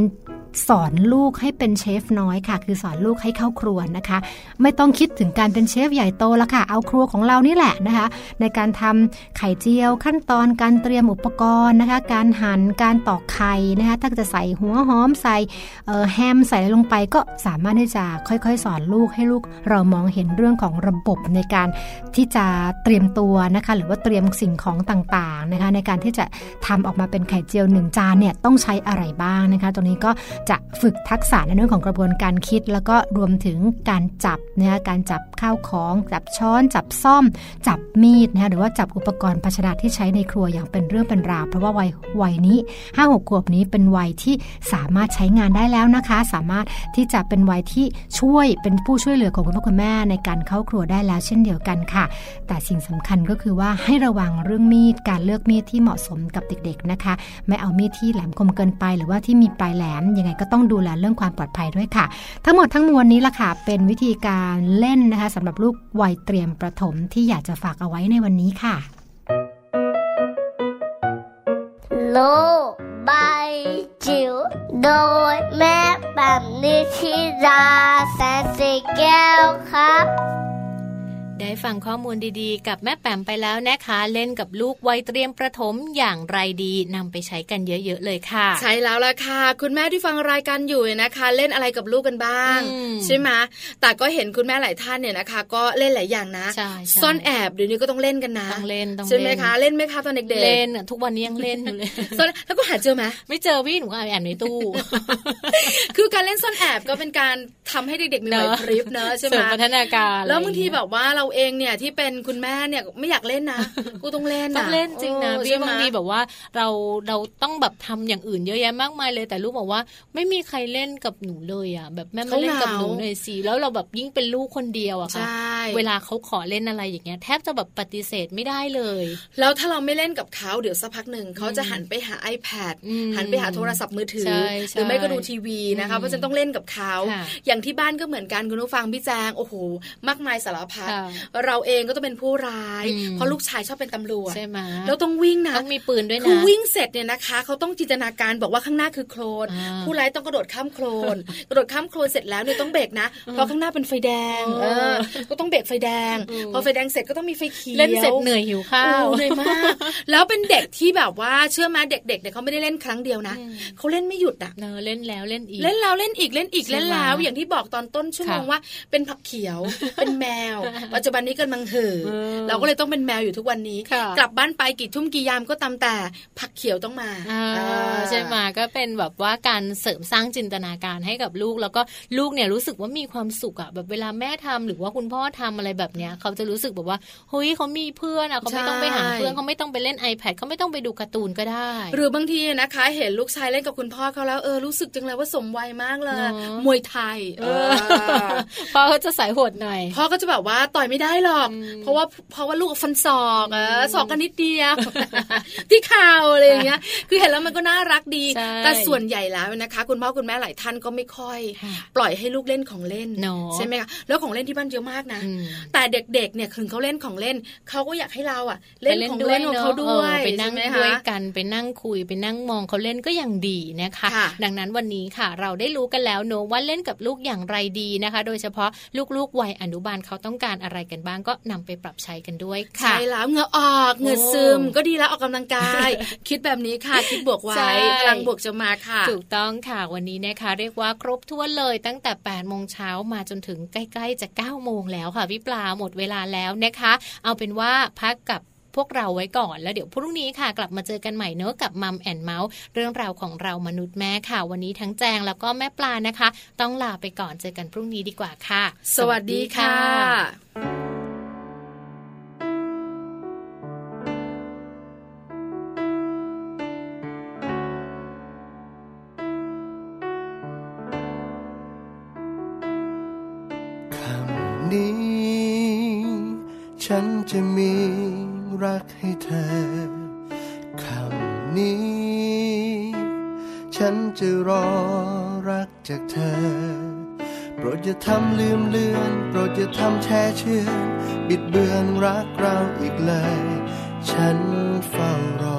สอนลูกให้เป็นเชฟน้อยค่ะ คือสอนลูกให้เข้าครัวนะคะ ไม่ต้องคิดถึงการเป็นเชฟใหญ่โตล้วค่ะ เอาครัวของเรานี่แหละนะคะ ในการทำไข่เจียวขั้นตอนการเตรียมอุปกรณ์นะคะ การหัน่นการตอกไข่นะคะ ถ้าจะใส่หัวหอมใส่แฮมใส่ลงไปก็สามารถที่จะค่อยๆ สอนลูกให้ลูกเรามองเห็นเรื่องของระบบในการที่จะเตรียมตัวนะคะ หรือว่าเตรียมสิ่งของต่างๆนะคะ ในการที่จะทำออกมาเป็นไข่เจียวหนึ่งจานเนี่ยต้องใช้อะไรบ้างนะคะ ตรงนี้ก็จะฝึกทักษะในเรื่องของกระบวนการคิด แล้วก็รวมถึงการจับนะคะการจับข้าวของจับช้อนจับซ่อม จับมีดนะคะหรือว่าจับอุปกรณ์ภาชนะที่ใช้ในครัวอย่างเป็นเรื่องเป็นราวเพราะว่าวัยวัยนี้5้าหกขวบนี้เป็นวัยที่สามารถใช้งานได้แล้วนะคะ สามารถที่จะเป็นวัยที่ช่วยเป็นผู้ช่วยเหลือของคุณพ่อคุณแม่ในการเข้าครัวได้แล้วเช่นเดียวกันค่ะ แต่สิ่งสำคัญก็คือว่าให้ระวังเรื่องมีดการเลือกมีดที่เหมาะสมกับเด็กๆนะคะ ไม่เอามีดที่แหลมคมเกินไป หรือว่าที่มีปลายแหลมยังไงก็ต้องดูแลเรื่องความปลอดภัยด้วยค่ะ ทั้งหมดทั้งมวลนี้ล่ะค่ะ เป็นวิธีการเล่นนะคะสำหรับลูกวัยเตรียมประถมที่อยากจะฝากเอาไว้ในวันนี้ค่ะ โลบายจิ๋วโดยแม่แบบนิชิราแสนสีแก้วครับ ได้ฟังข้อมูลดีๆ กับแม่แปมไปแล้วนะคะ เล่นกับลูกวัยเตรียมประถมอย่างไรดีนำไปใช้กันเยอะๆเลยค่ะ ใช่แล้วล่ะค่ะ คุณแม่ที่ฟังรายการอยู่นะคะ เล่นอะไรกับลูกกันบ้าง ใช่ไหมแต่ก็เห็นคุณแม่หลายท่านเนี่ยนะคะ ก็เล่นหลายอย่างนะซ่อนแอบเดี๋ยวนี้ก็ต้องเล่นกันนะต้องเล่นต้องใช่ไหมคะเล่นไหมคะตอนเด็กๆเล่นทุกวันนี้ยังเล่นอยู่เลยแล้วก็หาเจอไหมไม่เจอพี่หนูแอบในตู้ คือการเล่นซ่อนแอบก็เป็นการทำให้เด็กๆมีไหวพริบเนอะใช่ไหมพัฒนาการแล้วบางทีแบบว่าเราเองเนี่ยที่เป็นคุณแม่เนี่ยไม่อยากเล่นนะกูต้องเล่นต้องเล่นจริงนะพี่บางทีแบบว่าเราเราต้องแบบทำอย่างอื่นเยอะแยะมากมายเลย แต่ลูกบอกว่าไม่มีใครเล่นกับหนูเลยอะ แบบแม่มาเล่นกับหนูหน่อยสิแล้วเราแบบยิ่งเป็นลูกคนเดียวอะค่ะเวลาเขาขอเล่นอะไรอย่างเงี้ยแทบจะแบบปฏิเสธไม่ได้เลย แล้วถ้าเราไม่เล่นกับเขาเดี๋ยวสักพักหนึ่งเขาจะหันไปหา iPad หันไปหาโทรศัพท์มือถือหรือไม่ก็ดูทีวีนะคะเพราะฉะนั้นต้องเล่นกับเขาอย่างที่บ้านก็เหมือนกันคุณผู้ฟังพี่แจงโอ้โหมากมายสารพัดเราเองก็ต้องเป็นผู้ร้าย เพราะลูกชายชอบเป็นตำรวจใช่ไหมแล้วต้องวิ่งนะต้องมีปืนด้วยนะคือวิ่งเสร็จเนี่ยนะคะเขาต้องจินตนาการบอกว่าข้างหน้าคือโคลน ผู้ร้ายต้องกระโดดข้ามโคลน กระโดดข้ามโคลนเสร็จแล้วเนี่ยต้องเบรกนะ เพราะข้างหน้าเป็นไฟแดงเออก็ต้องเบรกไฟแดง พอไฟแดงเสร็จก็ต้องมีไฟเขียวเล่นเสร็จเหนื่อยหิวข้าวเหนื่อยมากแล้วเป็นเด็กที่แบบว่าเชื่อไหมเด็กๆเนี่ยเขาไม่ได้เล่นครั้งเดียวนะเขาเล่นไม่หยุดอะเล่นแล้วเล่นอีกเล่นแล้วเล่นอีกเล่นอีกเล่นแล้วอย่างที่บอกตอนต้นชั่วโมงว่าเป็นผักเขียวเป็นแมวปัจจุบันนี้กำลังเห่อเราก็เลยต้องเป็นแมวอยู่ทุกวันนี้ กลับบ้านไปกี่ทุ่มกี่ยามก็ตามแต่ ผักเขียวต้องมาใช่ไหมก็เป็นแบบว่าการเสริมสร้างจินตนาการให้กับลูก แล้วก็ลูกเนี่ยรู้สึกว่ามีความสุขอะแบบเวลาแม่ทำหรือว่าคุณพ่อทำอะไรแบบเนี้ยเขาจะรู้สึกแบบว่าเฮ้ยเขามีเพื่อนอะเขาไม่ต้องไปหาเพื่อนเขาไม่ต้องไปเล่น iPad เขาไม่ต้องไปดูการ์ตูนก็ได้ หรือบางทีนะคะเห็นลูกชายเล่นกับคุณพ่อเขาแล้วเออรู้สึกจังเลยว่าสมวัยมากเลยมวยไทยพ่อเขาจะสายโหดหน่อยพ่อก็จะแบบว่าต่อยไม่ได้หรอก เพราะว่าเพราะว่าลูกฟันศอกอสอกกันนิดเดียวที่ข่าวอะไรอย่างเงี้ย คือเห็นแล้วมันก็น่ารักดี แต่ส่วนใหญ่แล้วนะคะ คุณพ่อคุณแม่หลายท่านก็ไม่ค่อย ปล่อยให้ลูกเล่นของเล่นใช่ไหมคะแล้วของเล่นที่บ้านเยอะมากนะ แต่เด็กๆเนี่ยถึงเขาเล่นของเล่นเขาก็อยากให้เราอะเล่นของเล่นของเขาด้วยไปนั่งด้วยกันไปนั่งคุยไปนั่งมองเขาเล่นก็ยังดีนะคะ ดังนั้นวันนี้ค่ะ เราได้รู้กันแล้วเนอะว่าเล่นกับลูกอย่างไรดีนะคะ โดยเฉพาะลูกๆวัยอนุบาลเขาต้องการอะไรกันบ้างก็นำไปปรับใช้กันด้วยค่ะใช่แล้วเหงื่อออกเหงื่อซึมก็ดีแล้วออกกำลังกาย คิดแบบนี้ค่ะคิดบวกไว้พลังบวกจะมาค่ะ ถูกต้องค่ะวันนี้นะคะเรียกว่าครบถ้วนเลยตั้งแต่8ปดโมงเช้ามาจนถึงใกล้ๆจะ9ก้าโมงแล้วค่ะพี่ปลาหมดเวลาแล้วนะคะ เอาเป็นว่าพักกับพวกเราไว้ก่อนแล้วเดี๋ยวพรุ่งนี้ค่ะ กลับมาเจอกันใหม่เนอะกับมัมแอนเมาส์เรื่องราวของเรามนุษย์แม่ค่ะ วันนี้ทั้งแจงแล้วก็แม่ปลานะคะ ต้องลาไปก่อนเจอกันพรุ่งนี้ดีกว่าค่ะ สวัสดีค่ะ ฉันจะมีรักให้เธอคำนี้ ฉันจะรอรักจากเธอ โปรดอย่าทำลืมเลือนโปรดอย่าทำแช่เชื่อบิดเบือนรักเราอีกเลย ฉันเฝ้ารอ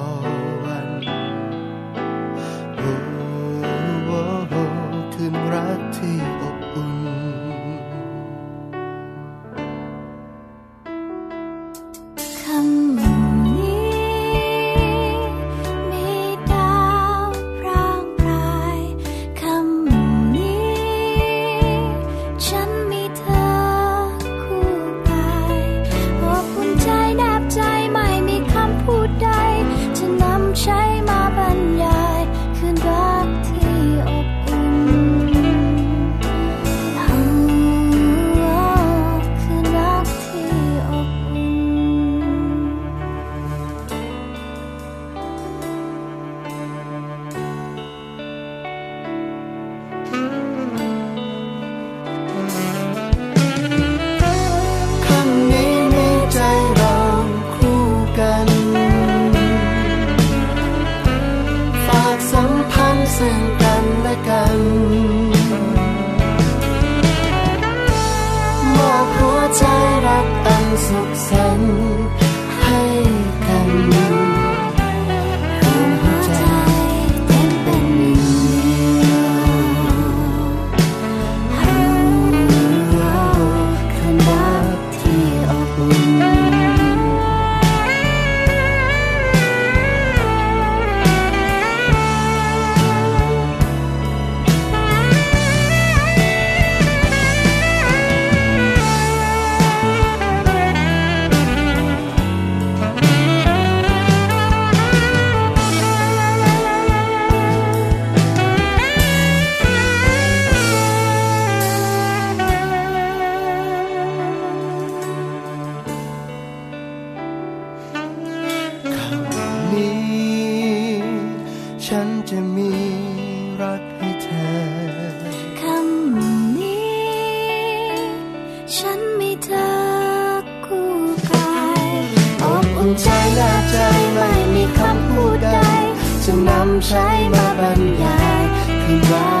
ฉันจะมีรักให้เธอ คำนี้ ฉันไม่เธอคู่กายอบอุ่นใจและใจไม่มีคำพูดใดจะนำใช้มาบรรยายคืนรัก